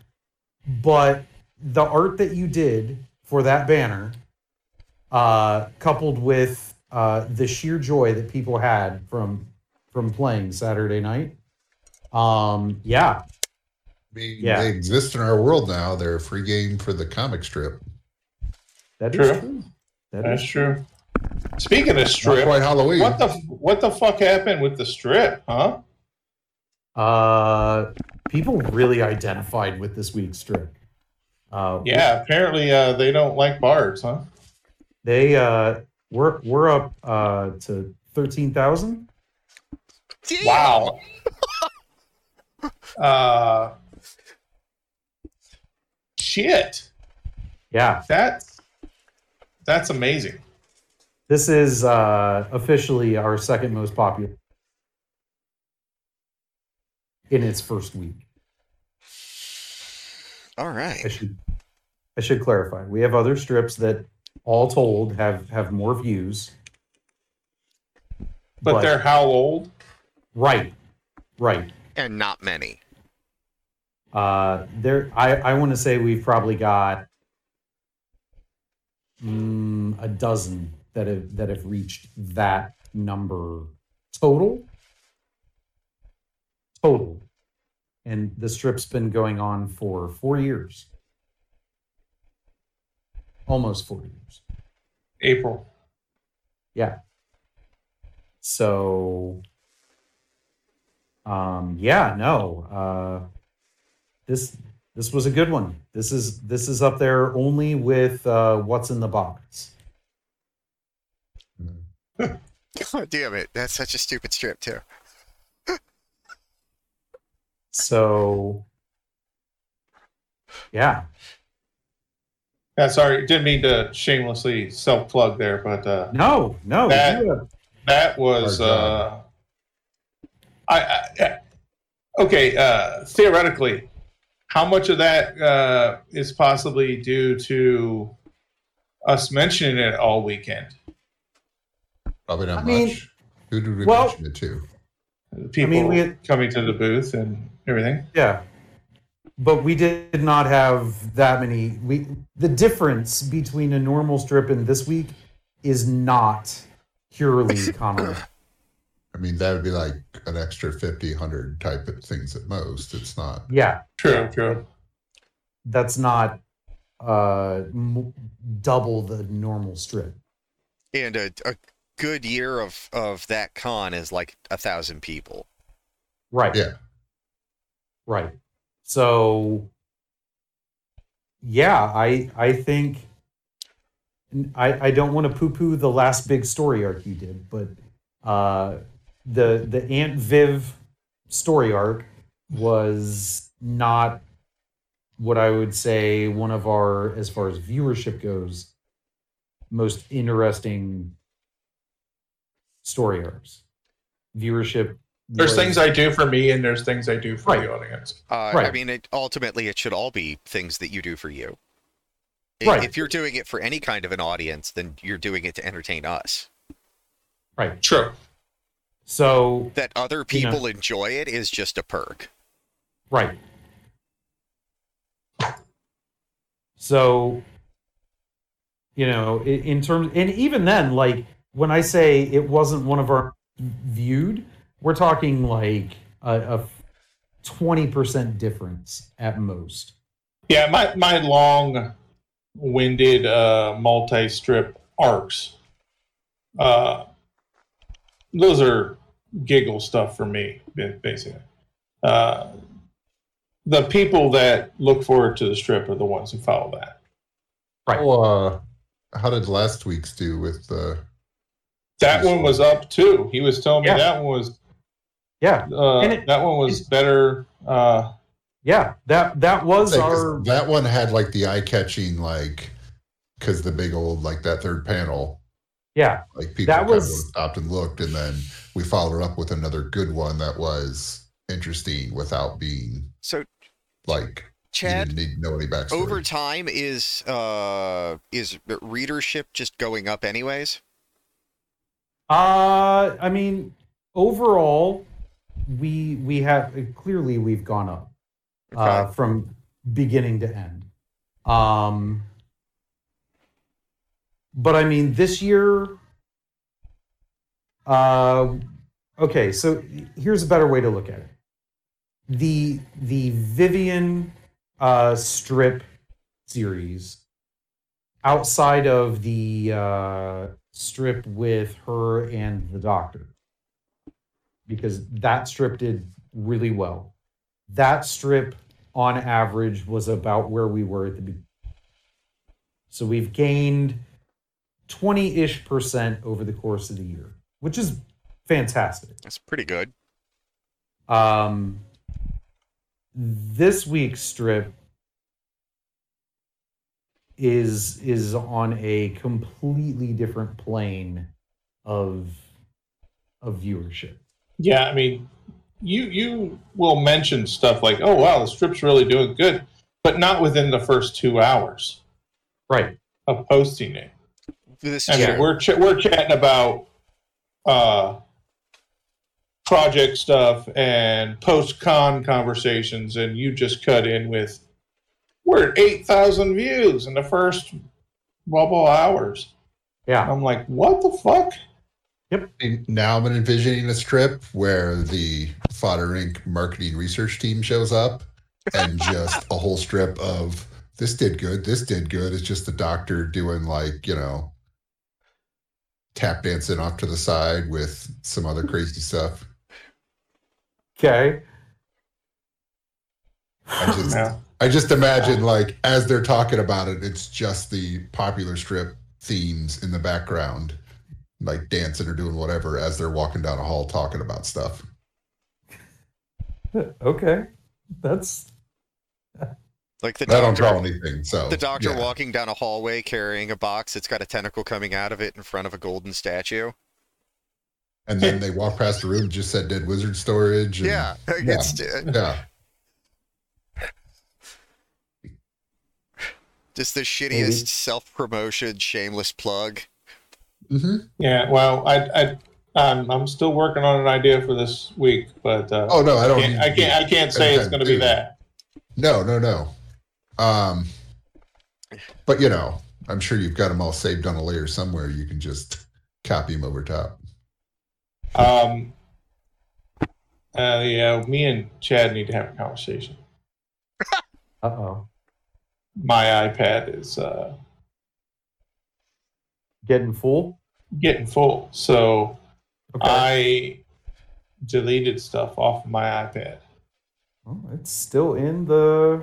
but the art that you did for that banner, uh, coupled with uh, the sheer joy that people had from from playing Saturday night, um, yeah, I mean, Yeah. they exist in our world now. They're a free game for the comic strip. that is True. true. That That's is true. Speaking of Not strip, quite Halloween. what the what the fuck happened with the strip, huh? Uh, people really identified with this week's strip. Uh, Yeah, apparently uh, they don't like bards, huh? they uh, we're we're up uh to thirteen thousand. Damn. Wow. uh, shit. Yeah, That's that's amazing. this is uh officially our second most popular in its first week. All right. I should I should clarify. We have other strips that all told have have more views. But, they're how old? right, right. And not many. Uh, there, I, I want to say we've probably got mm, a dozen that have that have reached that number total. Total, and the strip's been going on for four years, almost four years. April. Yeah. So, um, yeah, no, uh, this this was a good one. This is this is up there only with uh, what's in the box. God damn it. That's such a stupid strip, too. So, yeah, Yeah, sorry, didn't mean to shamelessly self plug there, but uh, no, no, That- you have- that was uh. I, I, I okay. Uh, theoretically, how much of that uh, is possibly due to us mentioning it all weekend? Probably not I much. mean, Who did we well- mention it to? People we had- coming to the booth and everything. yeah, but we did not have that many. We the difference between a normal strip and this week is not purely comic. I mean, that would be like an extra 50, 100 type of things at most. It's not. Yeah, True, true. that's not uh m- double the normal strip And a, a good year of, of that con is like a thousand people. right Yeah. right so yeah i i think i i don't want to poo-poo the last big story arc you did but uh the the aunt viv story arc was not what i would say one of our as far as viewership goes most interesting story arcs. Viewership There's was- things I do for me, and there's things I do for Right. the audience. Uh, I mean, it, ultimately, it should all be things that you do for you. Right. If you're doing it for any kind of an audience, then you're doing it to entertain us. right True. so That other You know. people enjoy it is just a perk. Right. So, you know, in, in terms, and even then, like when I say it wasn't one of our viewed, we're talking like a twenty percent difference at most. Yeah, my my long-winded uh, multi-strip arcs. Uh, those are giggle stuff for me, basically. Uh, the people that look forward to the strip are the ones who follow that. Right. Oh, uh, how did last week's do with the? That one was up too. He was telling me Yeah. that one was Yeah, uh, And it- that one was better. Uh, yeah. That that was Say, 'cause our that one had like the eye catching, like, because the big old, like that third panel, yeah like people That was- stopped and looked, and then we followed up with another good one that was interesting without being So, like Chad, didn't need to know any backstory. over time, is uh is readership just going up anyways? Uh, I mean, overall, we we have clearly we've gone up uh, from beginning to end. Um, but I mean, this year. Uh, okay, so here's a better way to look at it. The the Vivian uh, strip series, outside of the uh, strip with her and the Doctor, because that strip did really well. That strip, on average, was about where we were at the beginning. So we've gained 20 ish percent over the course of the year, which is fantastic. That's pretty good. Um, this week's strip is is on a completely different plane of of viewership. Yeah, I mean, you you will mention stuff like, "Oh wow, the strip's really doing good," but not within the first two hours Right. of posting it. This I mean, we're ch- we're chatting about uh, project stuff and post con conversations, and you just cut in with, "We're at eight thousand views in the first bubble hours." Yeah. I'm like, "What the fuck?" And Now I'm envisioning a strip where the Fodder Inc. marketing research team shows up and just a whole strip of this did good, this did good. It's just the doctor doing like, you know, tap dancing off to the side with some other crazy stuff. Okay. I just Yeah. I just imagine like as they're talking about it, it's just the popular strip themes in the background, like dancing or doing whatever as they're walking down a hall talking about stuff. okay. That's like the I don't doctor, draw anything, so the doctor yeah. walking down a hallway carrying a box that's got a tentacle coming out of it in front of a golden statue. And then they walk past the room, just said dead wizard storage. and- Yeah, it's uh, yeah. just the shittiest self-promotion, shameless plug. Hmm Yeah, well, I, I, I'm, I'm still working on an idea for this week, but uh, Oh no, I I, don't. can't, I can't, I can't say it's going to be that. No, no, no. Um, but you know, I'm sure you've got them all saved on a layer somewhere. You can just copy them over top. Um, uh, yeah, me and Chad need to have a conversation. uh oh. My iPad is uh, Getting full. getting full, so Okay. I deleted stuff off of my iPad. Well, it's still in the.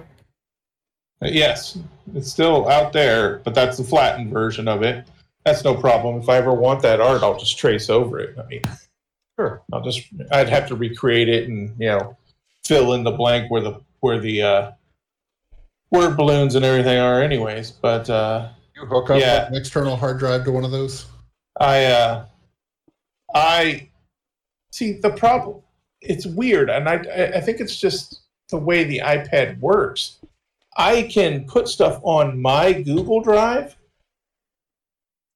Uh, Yes, it's still out there, but that's the flattened version of it. That's no problem. If I ever want that art, I'll just trace over it. I mean, Sure. I'll just I'd have to recreate it and you know fill in the blank where the where the uh, word balloons and everything are, anyways. But uh, You hook up Yeah. an external hard drive to one of those. I uh, I see the problem. It's weird, and I I think it's just the way the iPad works. I can put stuff on my Google Drive,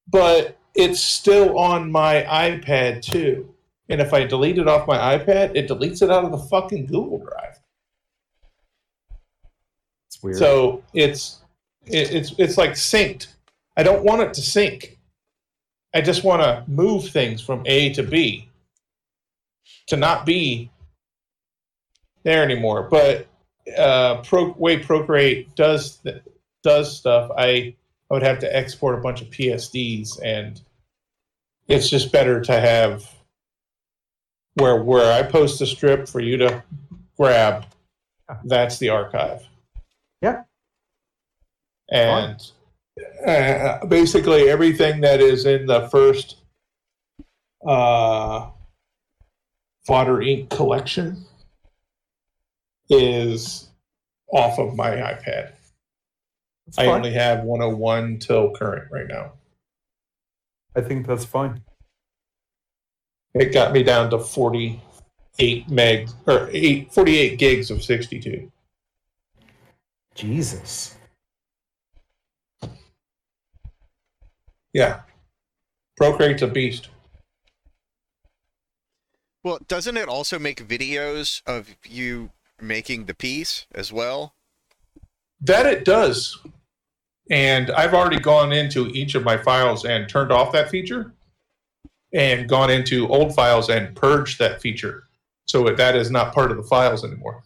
but it's still on my iPad too. And if I delete it off my iPad, it deletes it out of the fucking Google Drive. It's weird. So it's it, it's it's like synced. I don't want it to sync. I just want to move things from A to B to not be there anymore. But uh, Pro, way Procreate does th- does stuff. I I would have to export a bunch of PSDs, and it's just better to have where where I post a strip for you to grab. That's the archive. Yeah. And uh, basically everything that is in the first uh, Fodder Inc. collection is off of my iPad. That's I fine. only have 101 till current right now. I think that's fine. It got me down to 48 meg or eight, 48 gigs of 62. Jesus. Yeah. Procreate's a beast. Well, doesn't it also make videos of you making the piece as well? That it does. And I've already gone into each of my files and turned off that feature and gone into old files and purged that feature. So that is not part of the files anymore.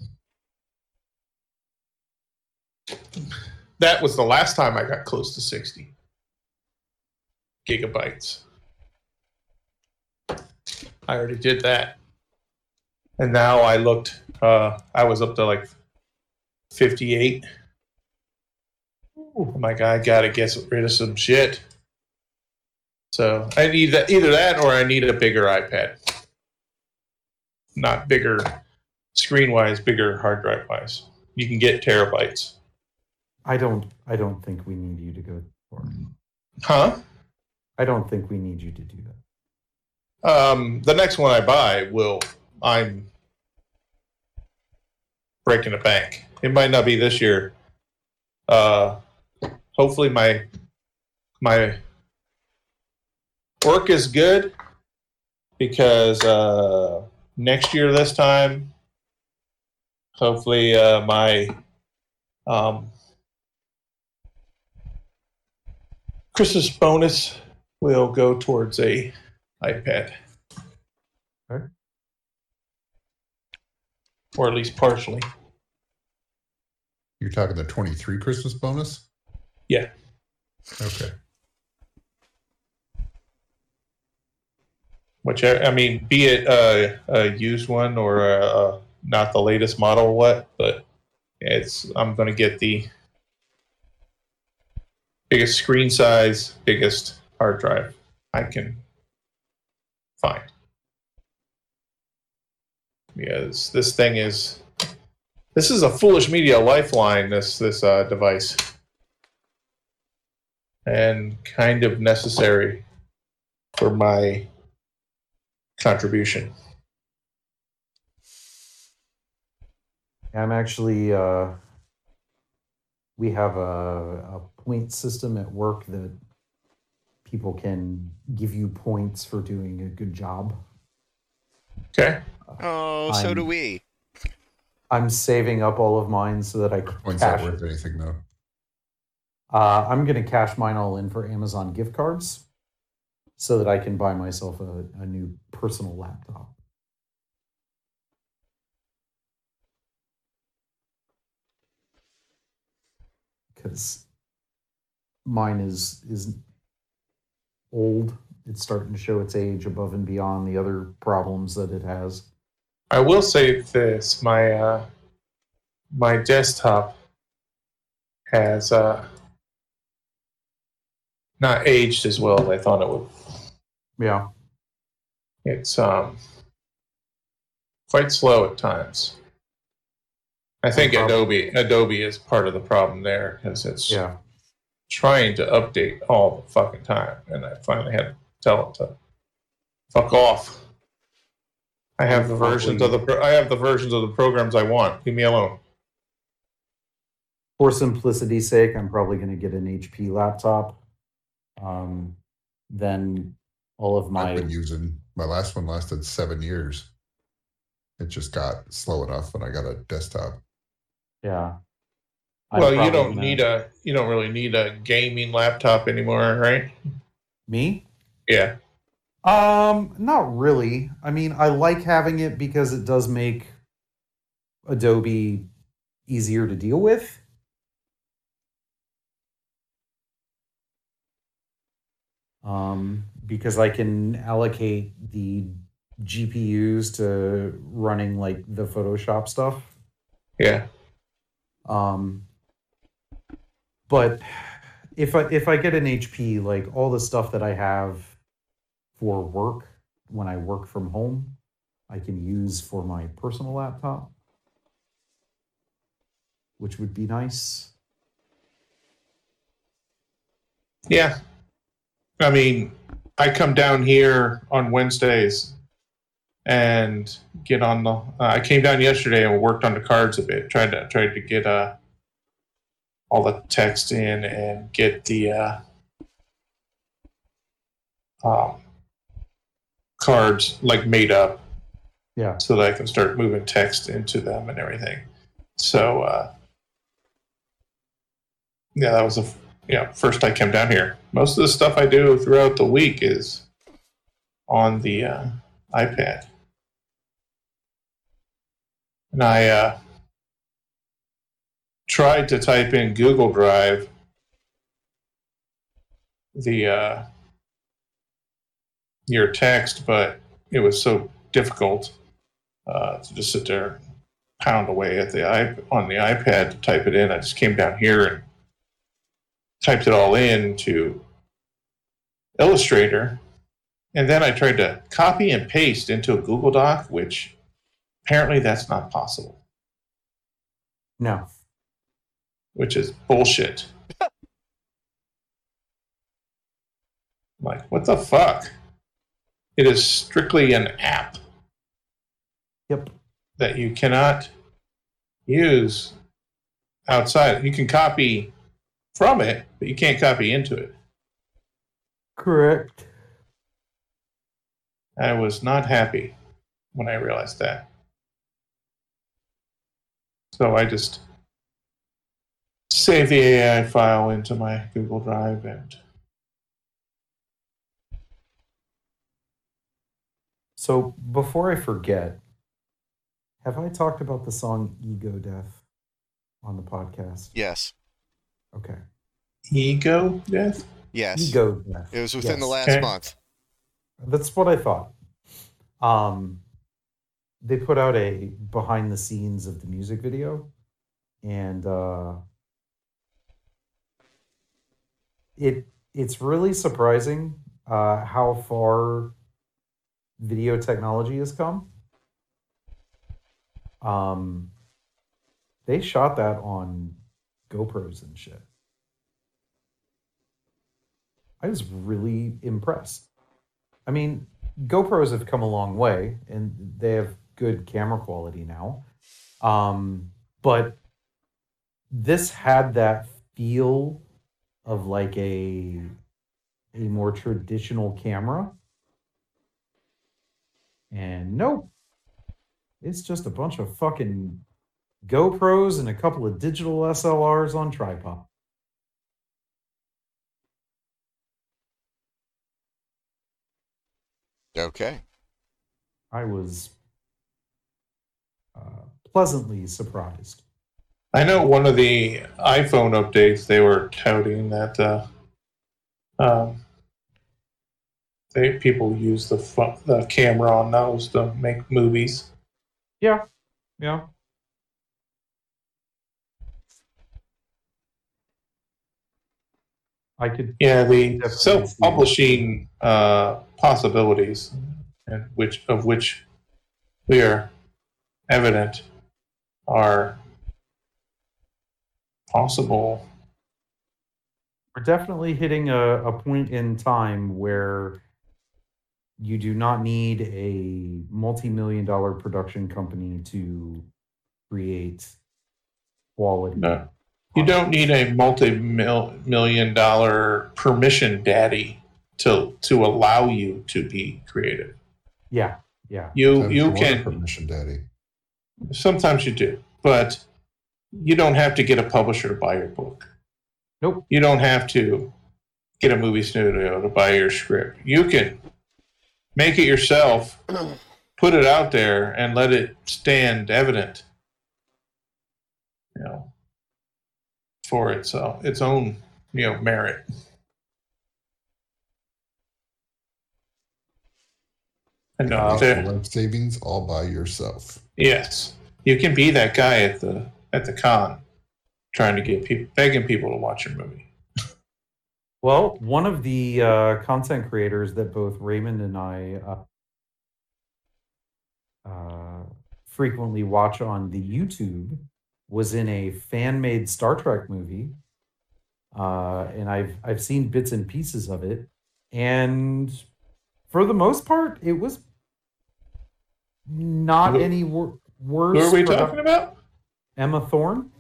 That was the last time I got close to 60 gigabytes. I already did that. And now I looked, uh, I was up to like 58. I'm like, I gotta get rid of some shit. So I need that, either that or I need a bigger iPad. Not bigger screen wise, bigger hard drive wise. You can get terabytes. I don't. I don't think we need you to go for. it. Huh? I don't think we need you to do that. Um, the next one I buy will I'm breaking a bank. It might not be this year. Uh, hopefully my my work is good because uh, next year this time, hopefully uh, my um, Christmas bonus will go towards a iPad. Okay. Or at least partially. You're talking the 23 Christmas bonus? Yeah. Okay. Which I, I mean, be it uh, a used one or a, a, not the latest model, or what, but it's I'm going to get the biggest screen size, biggest hard drive I can find. Because this thing is this is a foolish media lifeline. This this uh, device, and kind of necessary for my contribution. I'm actually. Uh, we have a, a point system at work that people can give you points for doing a good job. Okay. Oh, so I'm- do we. I'm saving up all of mine so that I can Points not cash. worth anything though. Uh, I'm going to cash mine all in for Amazon gift cards so that I can buy myself a, a new personal laptop. Because mine is is old. It's starting to show its age above and beyond the other problems that it has. I will say this: my uh, my desktop has uh, not aged as well as I thought it would. Yeah. It's um, quite slow at times. I think Adobe Adobe is part of the problem there because it's Yeah. Trying to update all the fucking time, and I finally had to tell it to fuck off. I have the versions of the pro- I have the versions of the programs I want. Leave me alone. for simplicity's sake, I'm probably going to get an HP laptop. Um, then all of my I've my been using my last one lasted seven years. It just got slow enough when I got a desktop. yeah. Well, you don't need a you don't really need a gaming laptop anymore, right? me. Yeah. Um, not really. I mean, I like having it because it does make Adobe easier to deal with. Um, because I can allocate the GPUs to running like the Photoshop stuff. Yeah. Um, but if I if I get an HP, like all the stuff that I have for work when I work from home, I can use for my personal laptop, which would be nice. Yeah. I mean, I come down here on Wednesdays and get on the. Uh, I came down yesterday and worked on the cards a bit. Tried to tried to get uh all the text in and get the uh, um, cards like made up Yeah. so that I can start moving text into them and everything. So, uh, yeah, that was the yeah first I came down here. Most of the stuff I do throughout the week is on the uh, iPad, and I uh, tried to type in Google Drive the uh, your text, but it was so difficult uh, to just sit there pound away at the iP- on the iPad to type it in. I just came down here and typed it all in to Illustrator, and then I tried to copy and paste into a Google Doc, which apparently that's not possible, No. Which is bullshit. like, what the fuck? It is strictly an app. Yep. that you cannot use outside. You can copy from it, but you can't copy into it. Correct. I was not happy when I realized that. So I just saved the AI file into my Google Drive and So before I forget, have I talked about the song Ego Death on the podcast? Yes. Okay. ego death. Yes. Ego Death. It was within the last Okay. month. That's what I thought. Um, they put out a behind the scenes of the music video, and uh, it it's really surprising uh, how far video technology has come. Um, they shot that on GoPros and shit. I was really impressed. I mean, GoPros have come a long way and they have good camera quality now. Um, but this had that feel of like a a more traditional camera. And nope. It's just a bunch of fucking GoPros and a couple of digital SLRs on tripod. Okay. I was uh, pleasantly surprised. I know one of the iPhone updates they were touting that uh, um, they people use the the camera on those to make movies. Yeah. Yeah. I could Yeah, the self-publishing uh, possibilities, and which of which we are evident are possible. we're definitely hitting a, a point in time where you do not need a multi-million dollar production company to create quality. No. You don't need a multi-million dollar permission daddy to to allow you to be creative. Yeah. Yeah. You Sometimes you want a can permission, daddy. sometimes you do, but you don't have to get a publisher to buy your book. Nope. You don't have to get a movie studio to buy your script. You can make it yourself, put it out there, and let it stand evident. You know, for its uh, its own you know merit. And no, Uh, there- Life savings all by yourself. Yes, you can be that guy at the at the con, trying to get people, begging people to watch your movie. Well, one of the uh, content creators that both Raymond and I uh, uh, frequently watch on the YouTube was in a fan-made Star Trek movie, uh, and I've I've seen bits and pieces of it, and for the most part, it was not any wor- worse. Who are we talking about? Emma Thorne.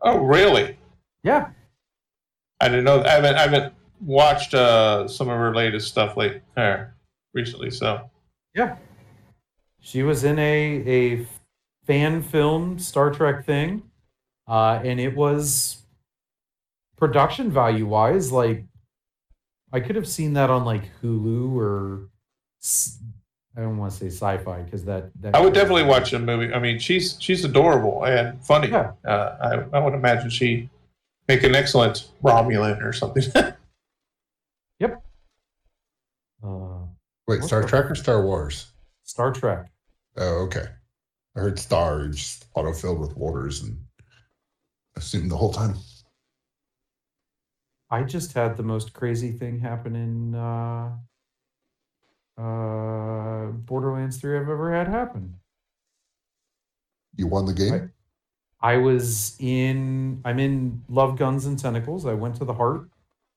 Oh, really? Yeah, I didn't know. I haven't. I haven't watched uh, some of her latest stuff late uh, recently. So Yeah. She was in a a fan film Star Trek thing. Uh, and it was production value wise, like I could have seen that on like Hulu or I don't want to say sci-fi because that, that I would definitely watch a movie. I mean, she's she's adorable and funny. Yeah. Uh, I I would imagine she make an excellent Romulan or something. Yep. Uh, Wait, Star Trek or Star Wars? Star Trek. Oh, okay. I heard Star and just autofilled with waters and assumed the whole time. I just had the most crazy thing happen in uh, uh, Borderlands 3 I've ever had happen. You won the game? Right. I was in I'm in Love Guns and Tentacles. I went to the heart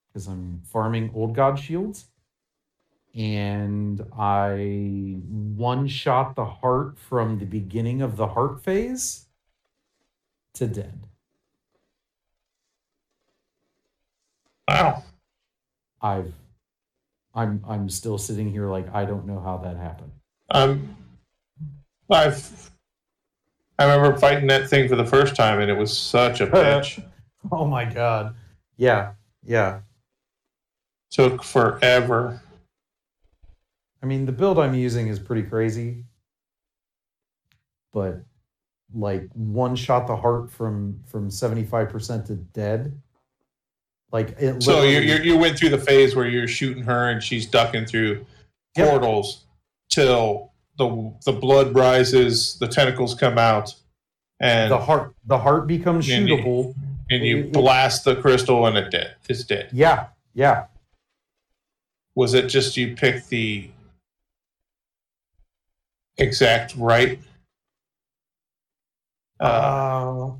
because I'm farming old god shields. And I one shot the heart from the beginning of the heart phase to dead. wow. I've I'm I'm still sitting here like I don't know how that happened. Um, I've I remember fighting that thing for the first time, and it was such a bitch. Oh my god. Yeah, yeah. Took forever. I mean, the build I'm using is pretty crazy, but like one shot the heart from from 75% to dead. Like it So you you you went through the phase where you're shooting her and she's ducking through Yep. portals till the the blood rises, the tentacles come out, and the heart the heart becomes And you- shootable. and you it- it- blast the crystal and it dead. It's dead. Yeah, yeah. Was it just you picked the exact right? Uh, Uh,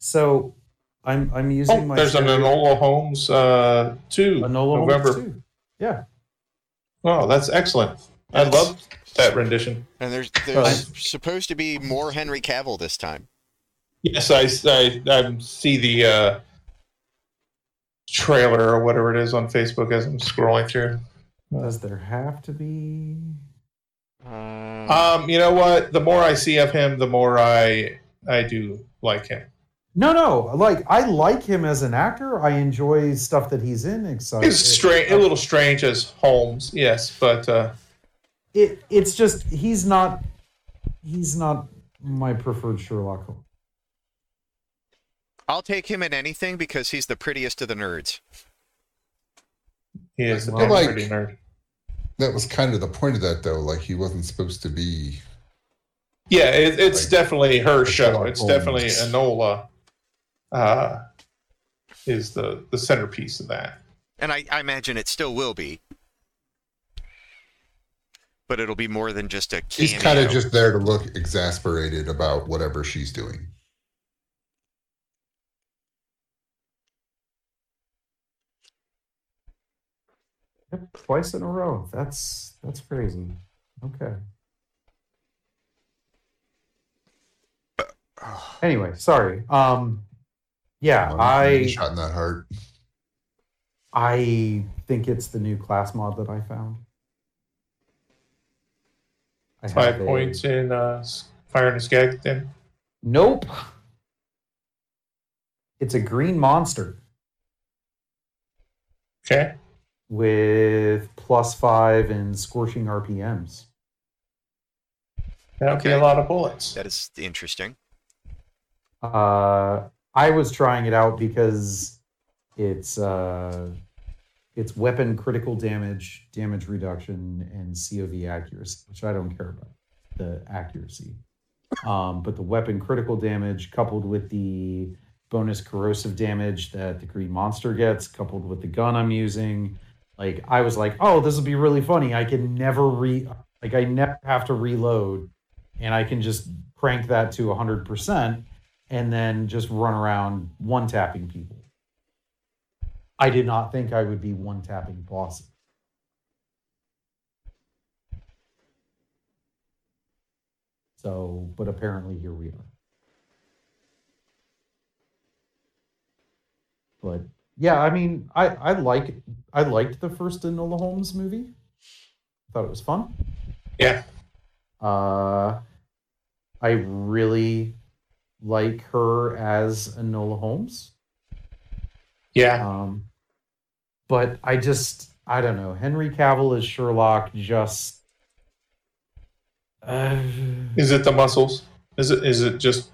so I'm I'm using oh, my there's an stereo- Enola Holmes uh, too. Enola Holmes November. too. Yeah. Oh, that's excellent. I That's- love that rendition. And there's there's supposed to be more Henry Cavill this time. Yes, I, I, I see the uh, trailer or whatever it is on Facebook as I'm scrolling through. Does there have to be? Um, Um, you know what? The more I see of him, the more I I do like him. No, no. Like I like him as an actor. I enjoy stuff that he's in. Except He's strange, a little strange as Holmes, yes, but uh, It it's just he's not he's not my preferred Sherlock Holmes. I'll take him in anything because he's the prettiest of the nerds. he is a Well, like- pretty nerd. That was kind of the point of that, though. Like he wasn't supposed to be. Yeah, it, it's Like- definitely her show. It's Holmes. definitely Enola. Uh, is the the centerpiece of that. And I, I imagine it still will be. But it'll be more than just a cameo. He's kind of just there to look exasperated about whatever she's doing. Yep, twice in a row. That's that's crazy. Okay. Anyway, sorry. Um yeah, I shot in that heart. I think it's the new class mod that I found. I have Five a- points in uh, s- Fire and Skag. Then Nope. It's a green monster okay. with plus five and scorching RPMs. That would be Okay. a lot of bullets. That is interesting. Uh, I was trying it out because it's uh, it's weapon critical damage, damage reduction, and COV accuracy, which I don't care about the accuracy. Um, but the weapon critical damage coupled with the bonus corrosive damage that the green monster gets, coupled with the gun I'm using, like I was like, oh, this will be really funny. I can never re like I never have to reload, and I can just crank that to hundred percent and then just run around one tapping people. I did not think I would be one tapping bosses. So, but apparently here we are. But yeah, I mean, I I like I liked the first Enola Holmes movie. I Thought it was fun. Yeah. Uh, I really like her as Enola Holmes. Yeah. Um, but I just, I don't know. Henry Cavill as Sherlock just. Uh, Is it the muscles? Is it is it just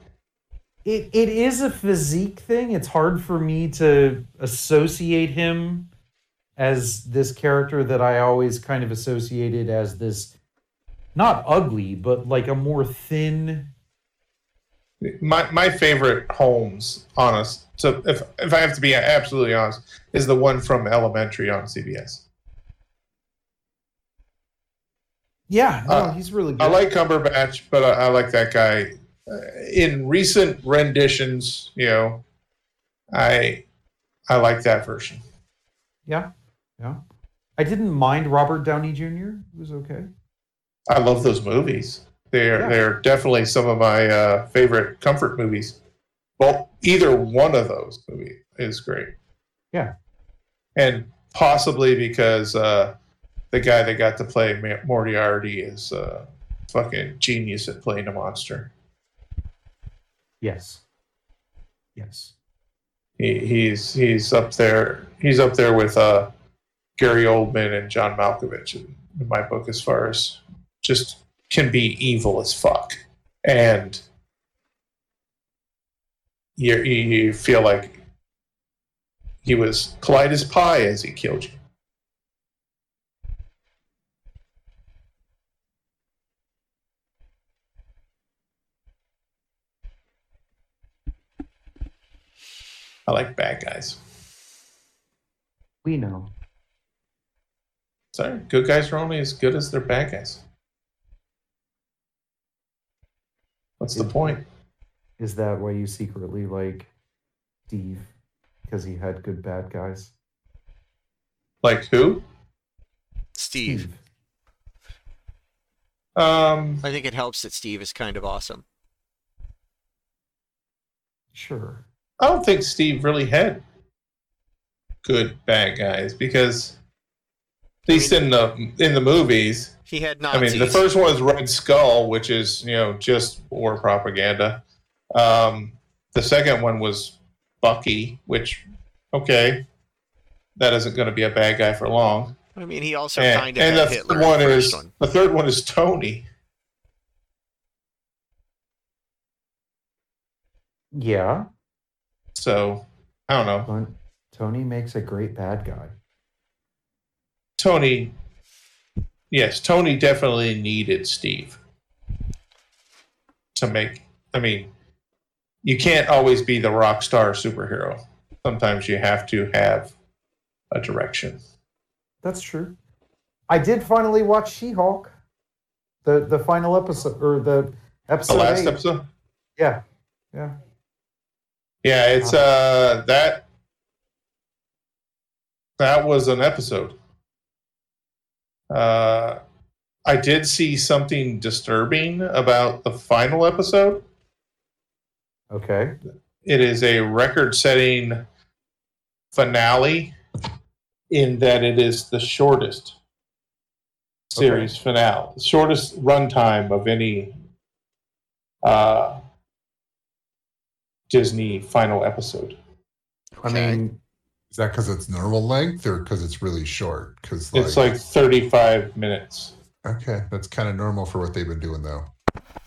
it, it is a physique thing. It's hard for me to associate him as this character that I always kind of associated as this not ugly, but like a more thin. My my favorite Holmes, honest. So if if I have to be absolutely honest, is the one from Elementary on CBS. Yeah, no, Uh, he's really good. I like Cumberbatch, but I, I like that guy. Uh, in recent renditions, you know, I I like that version. Yeah, yeah. I didn't mind Robert Downey Jr. It was okay. I love those movies. They're Yeah. they're definitely some of my uh, favorite comfort movies. Well, either one of those movies is great. Yeah. and possibly because uh, the guy that got to play Moriarty is uh, fucking genius at playing a monster. Yes. Yes. He, he's he's up there. He's up there with uh, Gary Oldman and John Malkovich in, in my book, as far as just can be evil as fuck, and you you feel like he was polite as pie as he killed you. I like bad guys. We know. Sorry, good guys are only as good as their bad guys. What's the point? Is that why you secretly like Steve? Because he had good bad guys? Like who? Steve. Um, I think it helps that Steve is kind of awesome. Sure. I don't think Steve really had good bad guys because, at least in the in the movies, He had not. I mean, the first one is Red Skull, which is you know just war propaganda. Um, the second one was Bucky, which okay, that isn't going to be a bad guy for long. I mean, he also and kind of and the Hitler. third in one the is one. the third one is Tony. Yeah. So I don't know. Tony makes a great bad guy. Tony, yes, Tony definitely needed Steve to make. I mean, you can't always be the rock star superhero. Sometimes you have to have a direction. That's true. I did finally watch She-Hulk. The the final episode or the episode. The last eight. episode, Yeah. Yeah. yeah, it's uh that that was an episode. Uh, I did see something disturbing about the final episode. Okay. it is a record setting finale in that it is the shortest series finale the shortest runtime of any uh, disney final episode I Okay. mean, Is that because it's normal length or because it's really short? Because like, it's like 35 minutes okay, that's kind of normal for what they've been doing, though.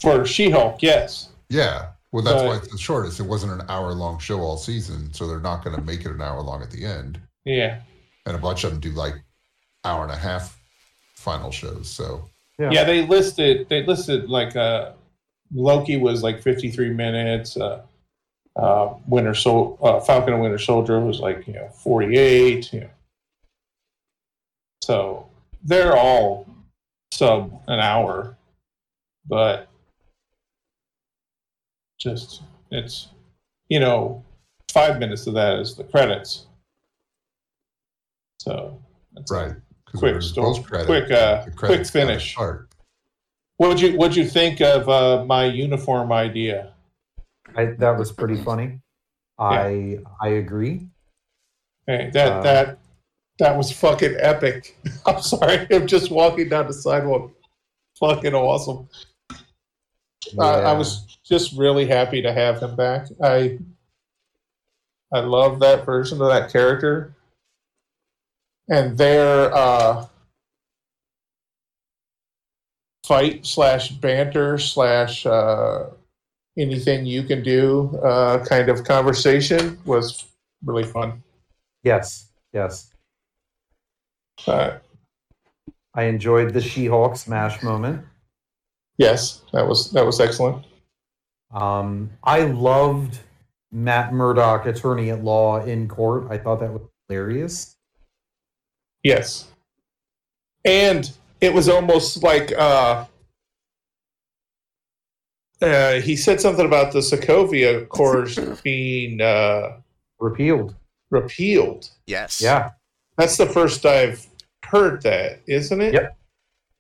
for she-hulk yes Yeah, well, that's why it's the shortest. It wasn't an hour long show all season, so they're not going to make it an hour long at the end. yeah And a bunch of them do like hour and a half final shows. So yeah. yeah they listed they listed like uh loki was like 53 minutes uh uh winter sol uh, falcon and winter soldier was like you know 48 you know so they're all sub an hour but just it's you know five minutes of that is the credits so that's right, Quick story- post-credit, quick, uh, quick finish. What'd you What'd you think of uh, my uniform idea? I, that was pretty funny. I I agree. Hey, that Uh, that That was fucking epic. I'm sorry. I'm just walking down the sidewalk. Fucking awesome. Uh, I Yeah. was just really happy to have him back. I I love that version of that character. And their uh, fight slash banter slash uh, anything you can do uh, kind of conversation was really fun. Yes, yes. Uh, I enjoyed the She-Hulk smash moment. yes, that was that was excellent. Um, I loved Matt Murdock, attorney at law in court. I thought that was hilarious. Yes. And it was almost like uh, uh, he said something about the Sokovia Accords being uh, Repealed. repealed. Yes. Yeah, That's the first I've heard that, isn't it? Yep.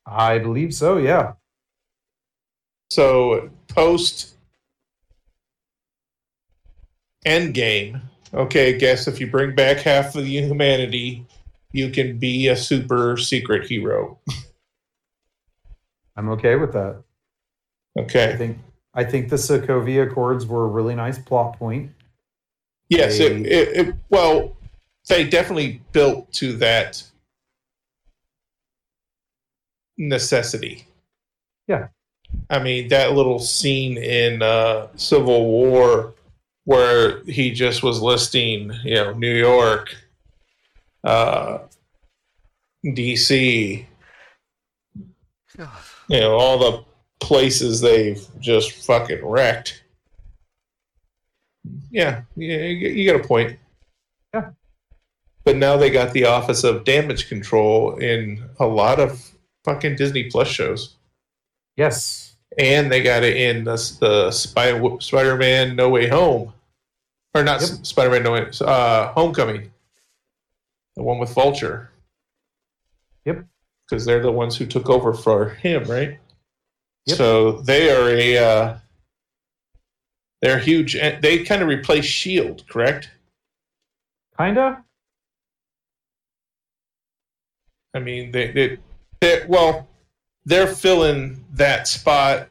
I believe so. Yeah. So post Endgame, okay, I guess if you bring back half of the humanity, you can be a super secret hero. I'm okay with that. I Okay. think I think the Sokovia Accords were a really nice plot point. Yes, it, it, it well, they definitely built to that necessity. Yeah. I mean, that little scene in uh, Civil War where he just was listing, you know, New York, uh, DC, you know, all the places they've just fucking wrecked. Yeah, yeah, you got a point. Yeah. But now they got the Office of Damage Control in a lot of fucking Disney Plus shows, Yes. and they got it in the, the Spy, Spider-Man No Way Home, or not Yep. Spider-Man No Way, uh, Homecoming, the one with Vulture. Yep. Because they're the ones who took over for him, right? Yep. So they are a uh, they're huge. and They kind of replace Shield, correct? Kinda. I mean, they they they well, they're filling that spot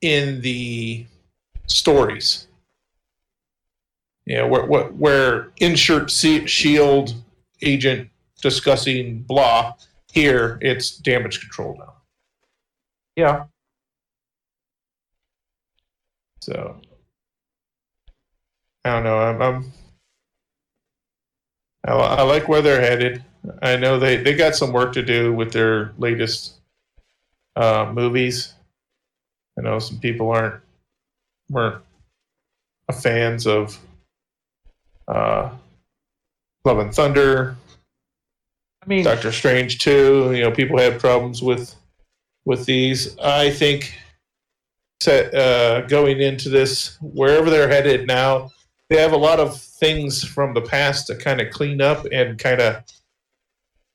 in the stories. Yeah, where where, where insert se- Shield agent discussing blah. Here, it's damage control now. Yeah. So I don't know. I'm, I'm I, I like where they're headed. I know they, they got some work to do with their latest uh, movies. I know some people aren't weren't fans of uh, Love and Thunder, I mean, Doctor Strange too. You know, people have problems with with these. I think set, uh, going into this, wherever they're headed now, they have a lot of things from the past to kind of clean up and kind of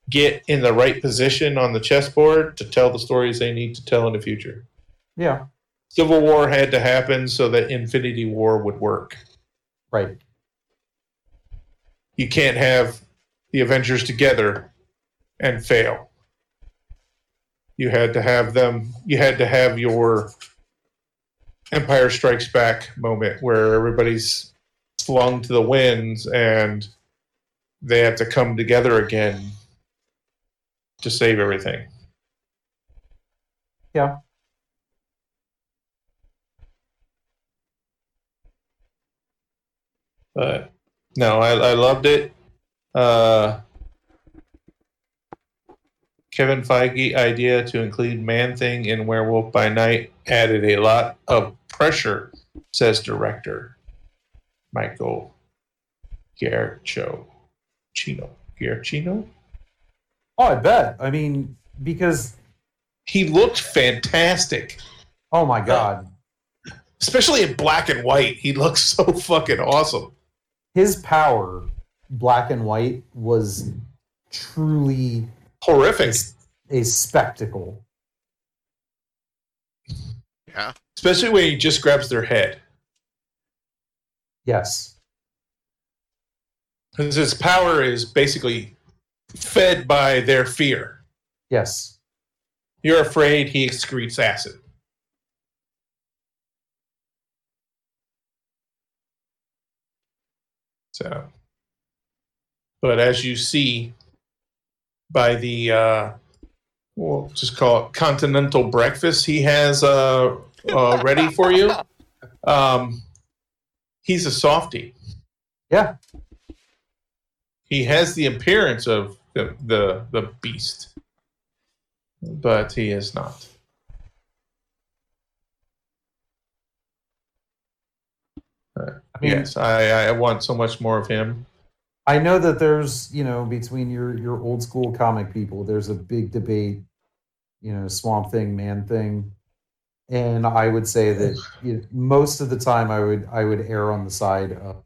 get in the right position on the chessboard to tell the stories they need to tell in the future. yeah. Civil War had to happen so that Infinity War would work. Right. You can't have the Avengers together and fail. You had to have them, you had to have your Empire Strikes Back moment where everybody's flung to the winds and they have to come together again to save everything. Yeah. But no, I, I loved it. Uh, Kevin Feige idea to include Man Thing in Werewolf by Night added a lot of pressure, says director Michael Giacchino. Chino. Giacchino? Oh, I bet. I mean, because He looked fantastic, oh my god, especially in black and white. He looks so fucking awesome. his power, black and white, was truly Horrific. a spectacle. Yeah. Especially when he just grabs their head. Yes. Because his power is basically fed by their fear. Yes. You're afraid he excretes acid. So, but as you see by the, uh, we'll just call it continental breakfast he has uh, uh, ready for you, um, he's a softie. Yeah. He has the appearance of the, the, the beast, but he is not. I mean, yes, I, I want so much more of him. I know that there's, you know, between your your old school comic people, there's a big debate, you know, Swamp Thing, Man Thing, and I would say that you know, most of the time I would I would err on the side of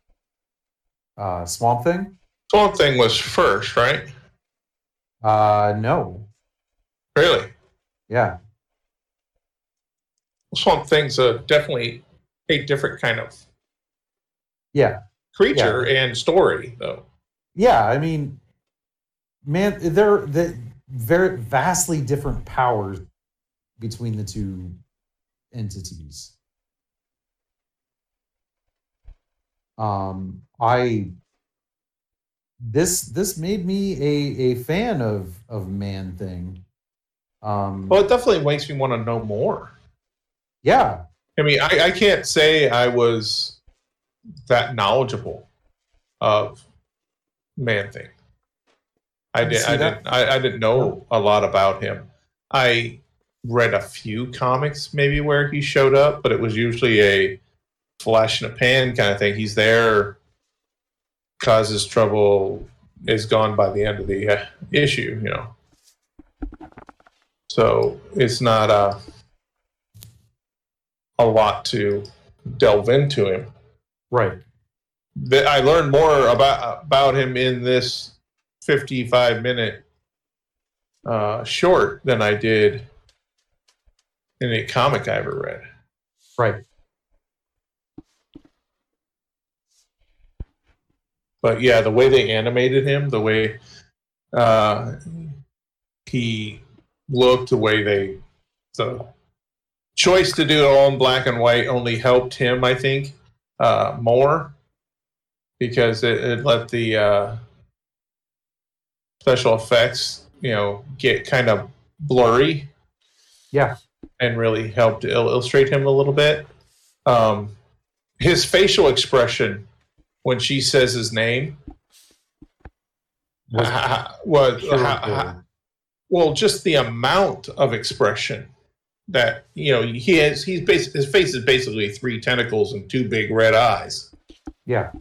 uh, Swamp Thing. Swamp Thing was first, right? Uh, no, Really? yeah, Swamp Thing's a definitely a different kind of yeah, creature and story, though. Yeah. I mean, man, they're the very vastly different powers between the two entities. Um, I this this made me a a fan of of Man Thing. Um, Well, it definitely makes me want to know more. yeah, I mean, I, I can't say I was that knowledgeable of Man Thing. I did. I that. didn't. I, I didn't know a lot about him. I read a few comics, maybe where he showed up, but it was usually a flash in a pan kind of thing. He's there, causes trouble, is gone by the end of the uh, issue. You know. So it's not a a lot to delve into him right. That I learned more about about him in this 55 minute uh, short than I did in a comic I ever read. Right. But yeah, the way they animated him, the way uh, he looked, the way they the choice to do it all in black and white only helped him, I think, uh, more because it, it let the uh, special effects, you know, get kind of blurry Yeah. and really helped il- illustrate him a little bit. Um, his facial expression when she says his name Was was pure ha- gold. ha- well, just the amount of expression that you know he has. He's bas- his face is basically three tentacles and two big red eyes. yeah.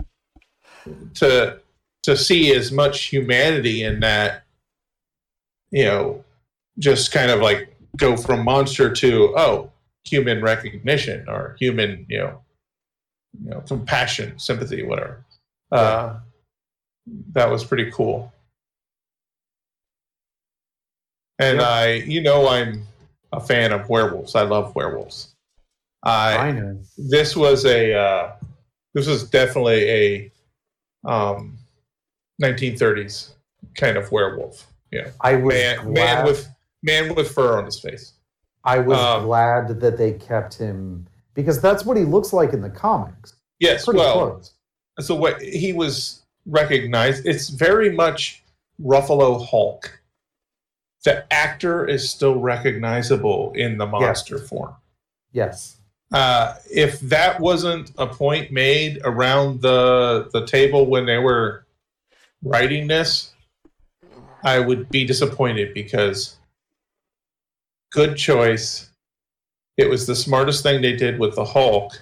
To to see as much humanity in that, you know, just kind of like go from monster to oh human recognition or human you know you know compassion sympathy whatever. Uh that was pretty cool. And Yeah. i you know i'm a fan of werewolves. I love werewolves. I I know. this was a uh this was definitely a um 1930s kind of werewolf yeah I was man, man with man with fur on his face I was um, glad that they kept him because that's what he looks like in the comics. yes Pretty well close. so what he was recognized it's very much ruffalo hulk the actor is still recognizable in the monster form Yes. Uh, if that wasn't a point made around the the table when they were writing this i would be disappointed because good choice. It was the smartest thing they did with the hulk.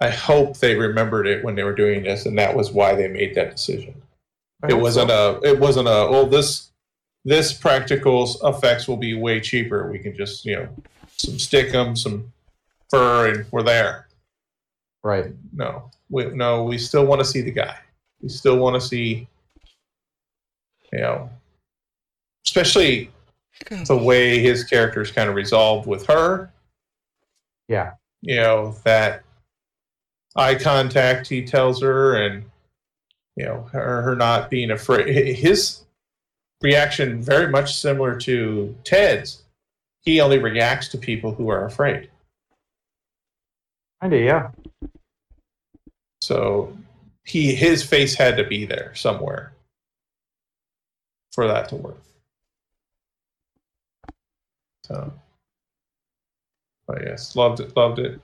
I hope they remembered it when they were doing this and that was why they made that decision. It wasn't so. a it wasn't a well this this practical effects will be way cheaper. We can just you know some stickum some fur and we're there right. no we no we still want to see the guy we still want to see you know especially the way his character is kind of resolved with her Yeah. you know that eye contact he tells her and you know her, her not being afraid his reaction very much similar to Ted's. He only reacts to people who are afraid. Kinda, yeah. So he his face had to be there somewhere for that to work. So, but yes, loved it, loved it.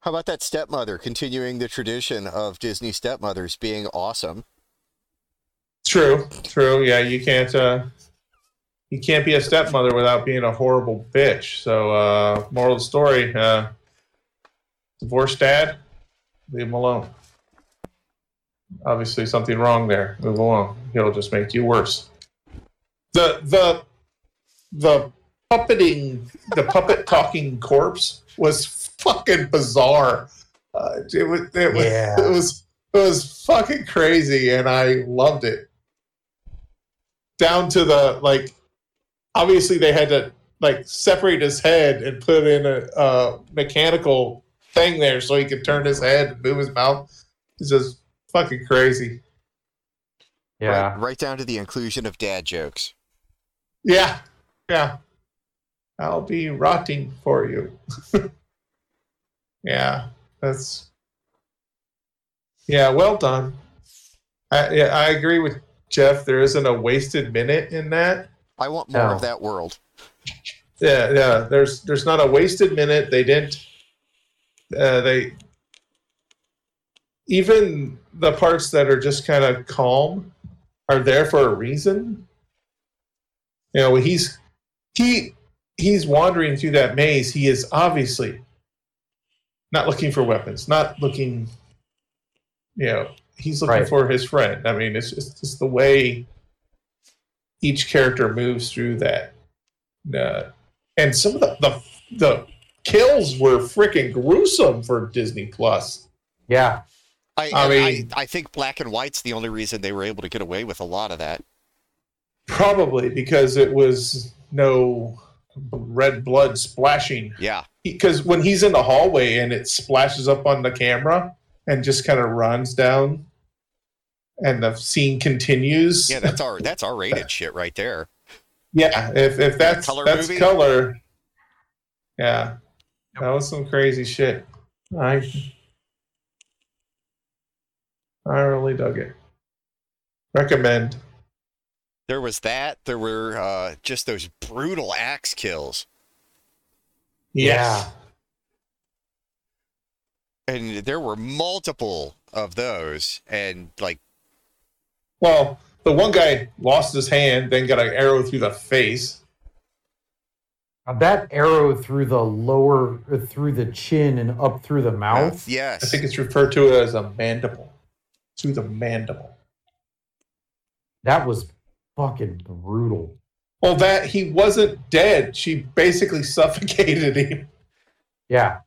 How about that stepmother continuing the tradition of Disney stepmothers being awesome? True, true. Yeah, you can't uh you can't be a stepmother without being a horrible bitch. So uh moral of the story, uh divorced dad, leave him alone. Obviously something wrong there. Move along. It'll just make you worse. The the the puppeting the puppet talking corpse was fucking bizarre. Uh, it was it was Yeah. it was it was fucking crazy and I loved it down to the like obviously they had to like separate his head and put in a, a mechanical thing there so he could turn his head and move his mouth it's just fucking crazy Yeah. Right, right down to the inclusion of dad jokes. yeah yeah i'll be rotting for you yeah that's yeah well done I, yeah, I agree with jeff there isn't a wasted minute in that I want more No. of that world. Yeah, yeah. There's there's not a wasted minute. They didn't. Uh, they even the parts that are just kind of calm are there for a reason. You know, he's he he's wandering through that maze. He is obviously not looking for weapons. Not looking. You know, he's looking Right. for his friend. I mean, it's just, just the way each character moves through that. Uh, and some of the, the the kills were freaking gruesome for Disney Plus. Yeah. I, I I, mean- I, I think black and white's the only reason they were able to get away with a lot of that. Probably because it was no red blood splashing. Yeah, Because when he's in the hallway and it splashes up on the camera and just kind of runs down, and the scene continues. yeah, that's our that's our rated shit right there. Yeah, if if that's color that's movie? color, yeah, that was some crazy shit. I I really dug it. Recommend. There was that. There were uh, just those brutal axe kills, Yes. and there were multiple of those. And like, Well, the one guy lost his hand, then got an arrow through the face. Now, that arrow through the lower, uh, through the chin and up through the mouth. yes, I think it's referred to as a mandible. Through the mandible. That was fucking brutal. Well, that he wasn't dead. She basically suffocated him. Yeah.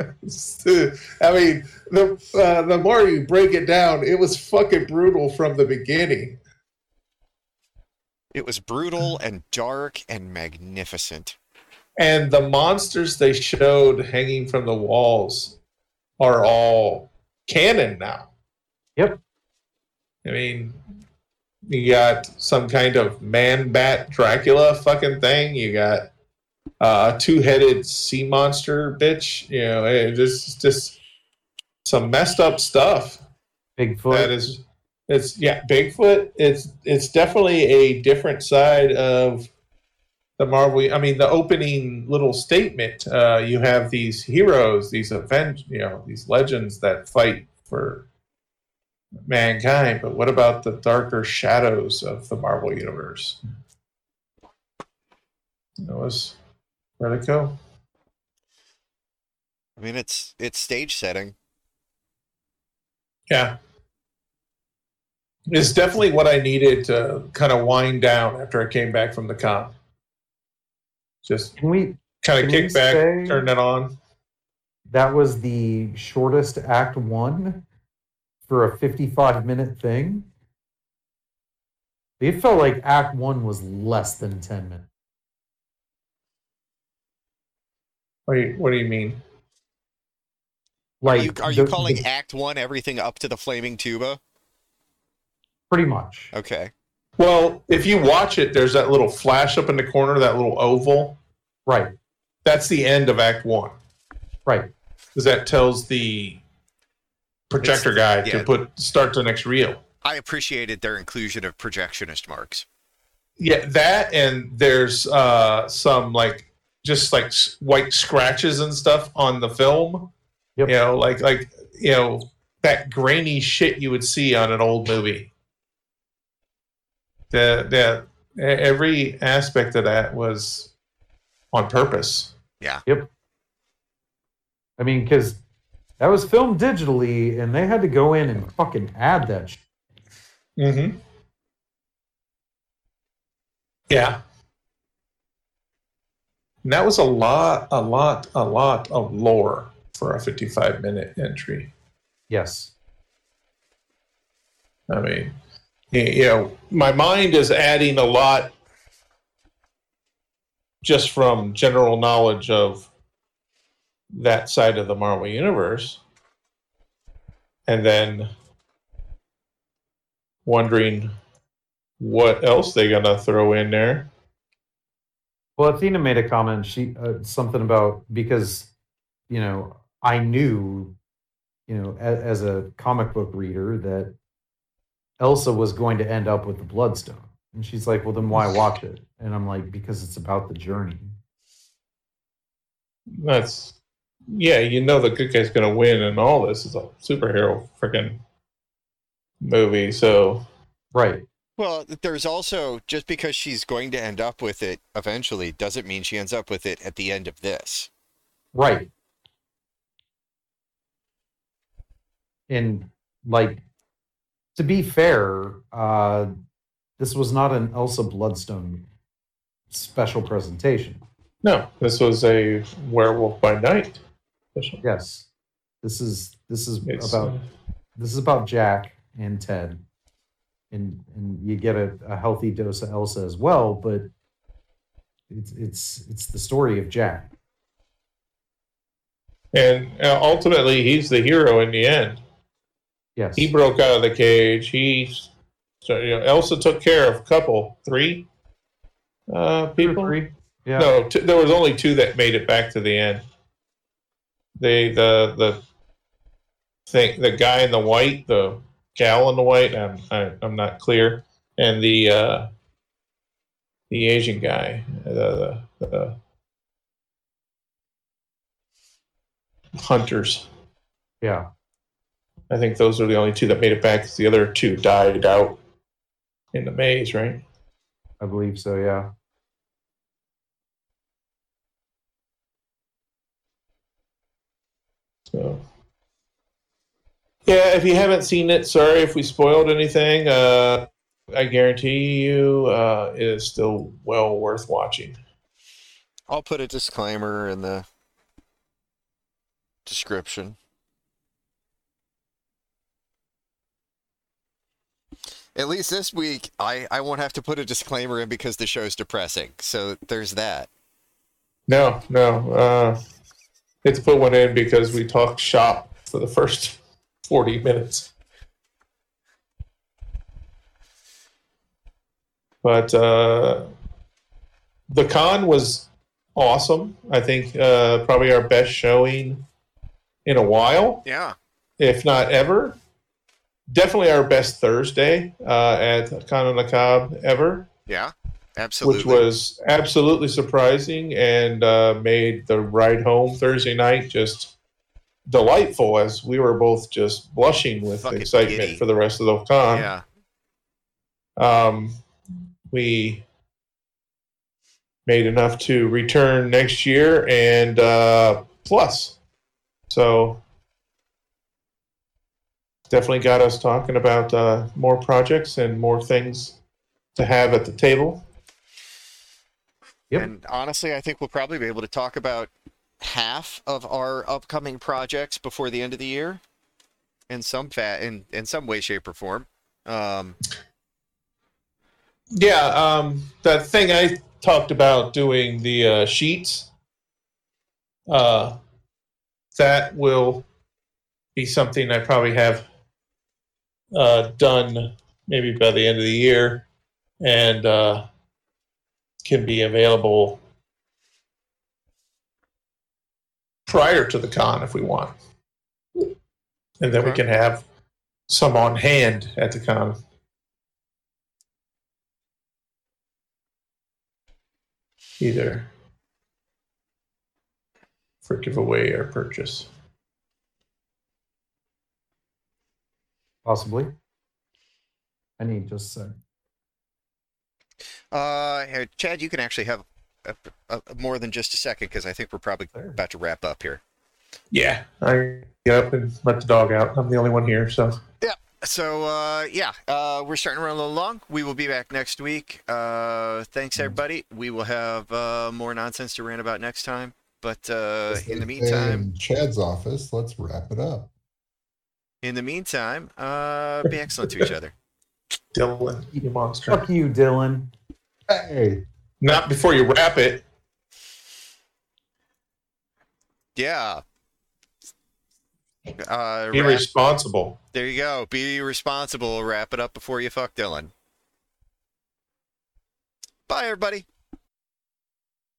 I mean, the uh, the more you break it down, it was fucking brutal from the beginning. It was brutal and dark and magnificent. And the monsters they showed hanging from the walls are all canon now. Yep. I mean, you got some kind of man bat Dracula fucking thing. You got uh, a two headed sea monster bitch. You know, it just just some messed up stuff. Bigfoot. That is, it's yeah, Bigfoot. It's it's definitely a different side of the Marvel. I mean, the opening little statement. Uh, you have these heroes, these event, you know, these legends that fight for mankind. But what about the darker shadows of the Marvel universe? That was really cool. I mean, it's it's stage setting. Yeah. It's definitely what I needed to kind of wind down after I came back from the con. Just Can we? kind of kick back, turn it on. That was the shortest Act One for a 55 minute thing. It felt like Act One was less than 10 minutes. What do you, what do you mean? Are Like, you are you the- calling the- Act One everything up to the flaming tuba? Pretty much. Okay. Well, if you watch it, there's that little flash up in the corner, that little oval. Right. That's the end of Act One, Right. because that tells the projector guy yeah. to put start the next reel. I appreciated their inclusion of projectionist marks. Yeah, that and there's uh, some like just like white scratches and stuff on the film. Yep. You know, like like you know that grainy shit you would see on an old movie. The the e- every aspect of that was on purpose. Yeah. Yep. I mean, because that was filmed digitally, and they had to go in and fucking add that. Shit. Mm-hmm. Yeah. And that was a lot, a lot, a lot of lore for a 55 minute entry. Yes. I mean, y- you know, my mind is adding a lot just from general knowledge of that side of the Marvel universe. And then wondering what else they're gonna throw in there. Well, Athena made a comment. She uh, something about because you know I knew, you know, as, as a comic book reader that Elsa was going to end up with the Bloodstone, and she's like, "Well, then why watch it?" And I'm like, "Because it's about the journey." That's yeah, you know the good guy's gonna win, and all this is a superhero freaking movie. So Right. Well, there's also just because she's going to end up with it eventually doesn't mean she ends up with it at the end of this. Right. And like to be fair, uh this was not an Elsa Bloodstone special presentation. no, this was a Werewolf by Night. special. Yes. This is this is It's, about uh, this is about Jack and Ted. And and you get a, a healthy dose of Elsa as well, but it's it's it's the story of Jack. and uh, ultimately, he's the hero in the end. Yes. He broke out of the cage. He, so you know, Elsa took care of a couple, three uh, people. three. Yeah. No, t- there was only two that made it back to the end. They the the thing the guy in the white, the gal in the white. I'm I, I'm not clear, and the uh, the Asian guy, the, the, the hunters. Yeah. I think those are the only two that made it back. 'cause The other two died out in the maze, right? I believe so, yeah. So, yeah, if you haven't seen it, sorry if we spoiled anything. Uh, I guarantee you, uh, it is still well worth watching. I'll put a disclaimer in the description. At least this week, I, I won't have to put a disclaimer in because the show's depressing. So there's that. No, no, uh, it's put one in because we talked shop for the first forty minutes. But uh, the con was awesome. I think uh, probably our best showing in a while, Yeah. if not ever. Definitely our best Thursday uh, at Con Cob ever Yeah. Absolutely. which was absolutely surprising and uh, made the ride home Thursday night just delightful as we were both just blushing with Fucking excitement giddy. for the rest of the con. yeah. Um, we made enough to return next year and uh, plus. So definitely got us talking about uh, more projects and more things to have at the table. Yep. And honestly, I think we'll probably be able to talk about half of our upcoming projects before the end of the year, in some fat in in some way, shape, or form. Um, Yeah, um, that thing I talked about doing the uh, sheets, uh, that will be something I probably have uh, done maybe by the end of the year, and uh, can be available prior to the con if we want, and then we can have some on hand at the con. Either for giveaway or purchase. Possibly. I need just a sec. Uh, here, Chad, you can actually have a, a, a- more than just a second because I think we're probably Sure. about to wrap up here. Yeah, I get up and let the dog out. I'm the only one here, so Yeah. So, uh, yeah, uh, we're starting to run a little long. We will be back next week. Uh, thanks, Mm. everybody. We will have uh, more nonsense to rant about next time. But uh, in the meantime, in Chad's office, let's wrap it up. In the meantime, uh, be excellent to each other. Dylan, eat a monster. Fuck you, Dylan. Hey, Not before you wrap it. Yeah. Uh, Be wrap- responsible. there you go. Be responsible. Wrap it up before you fuck Dylan. Bye, everybody.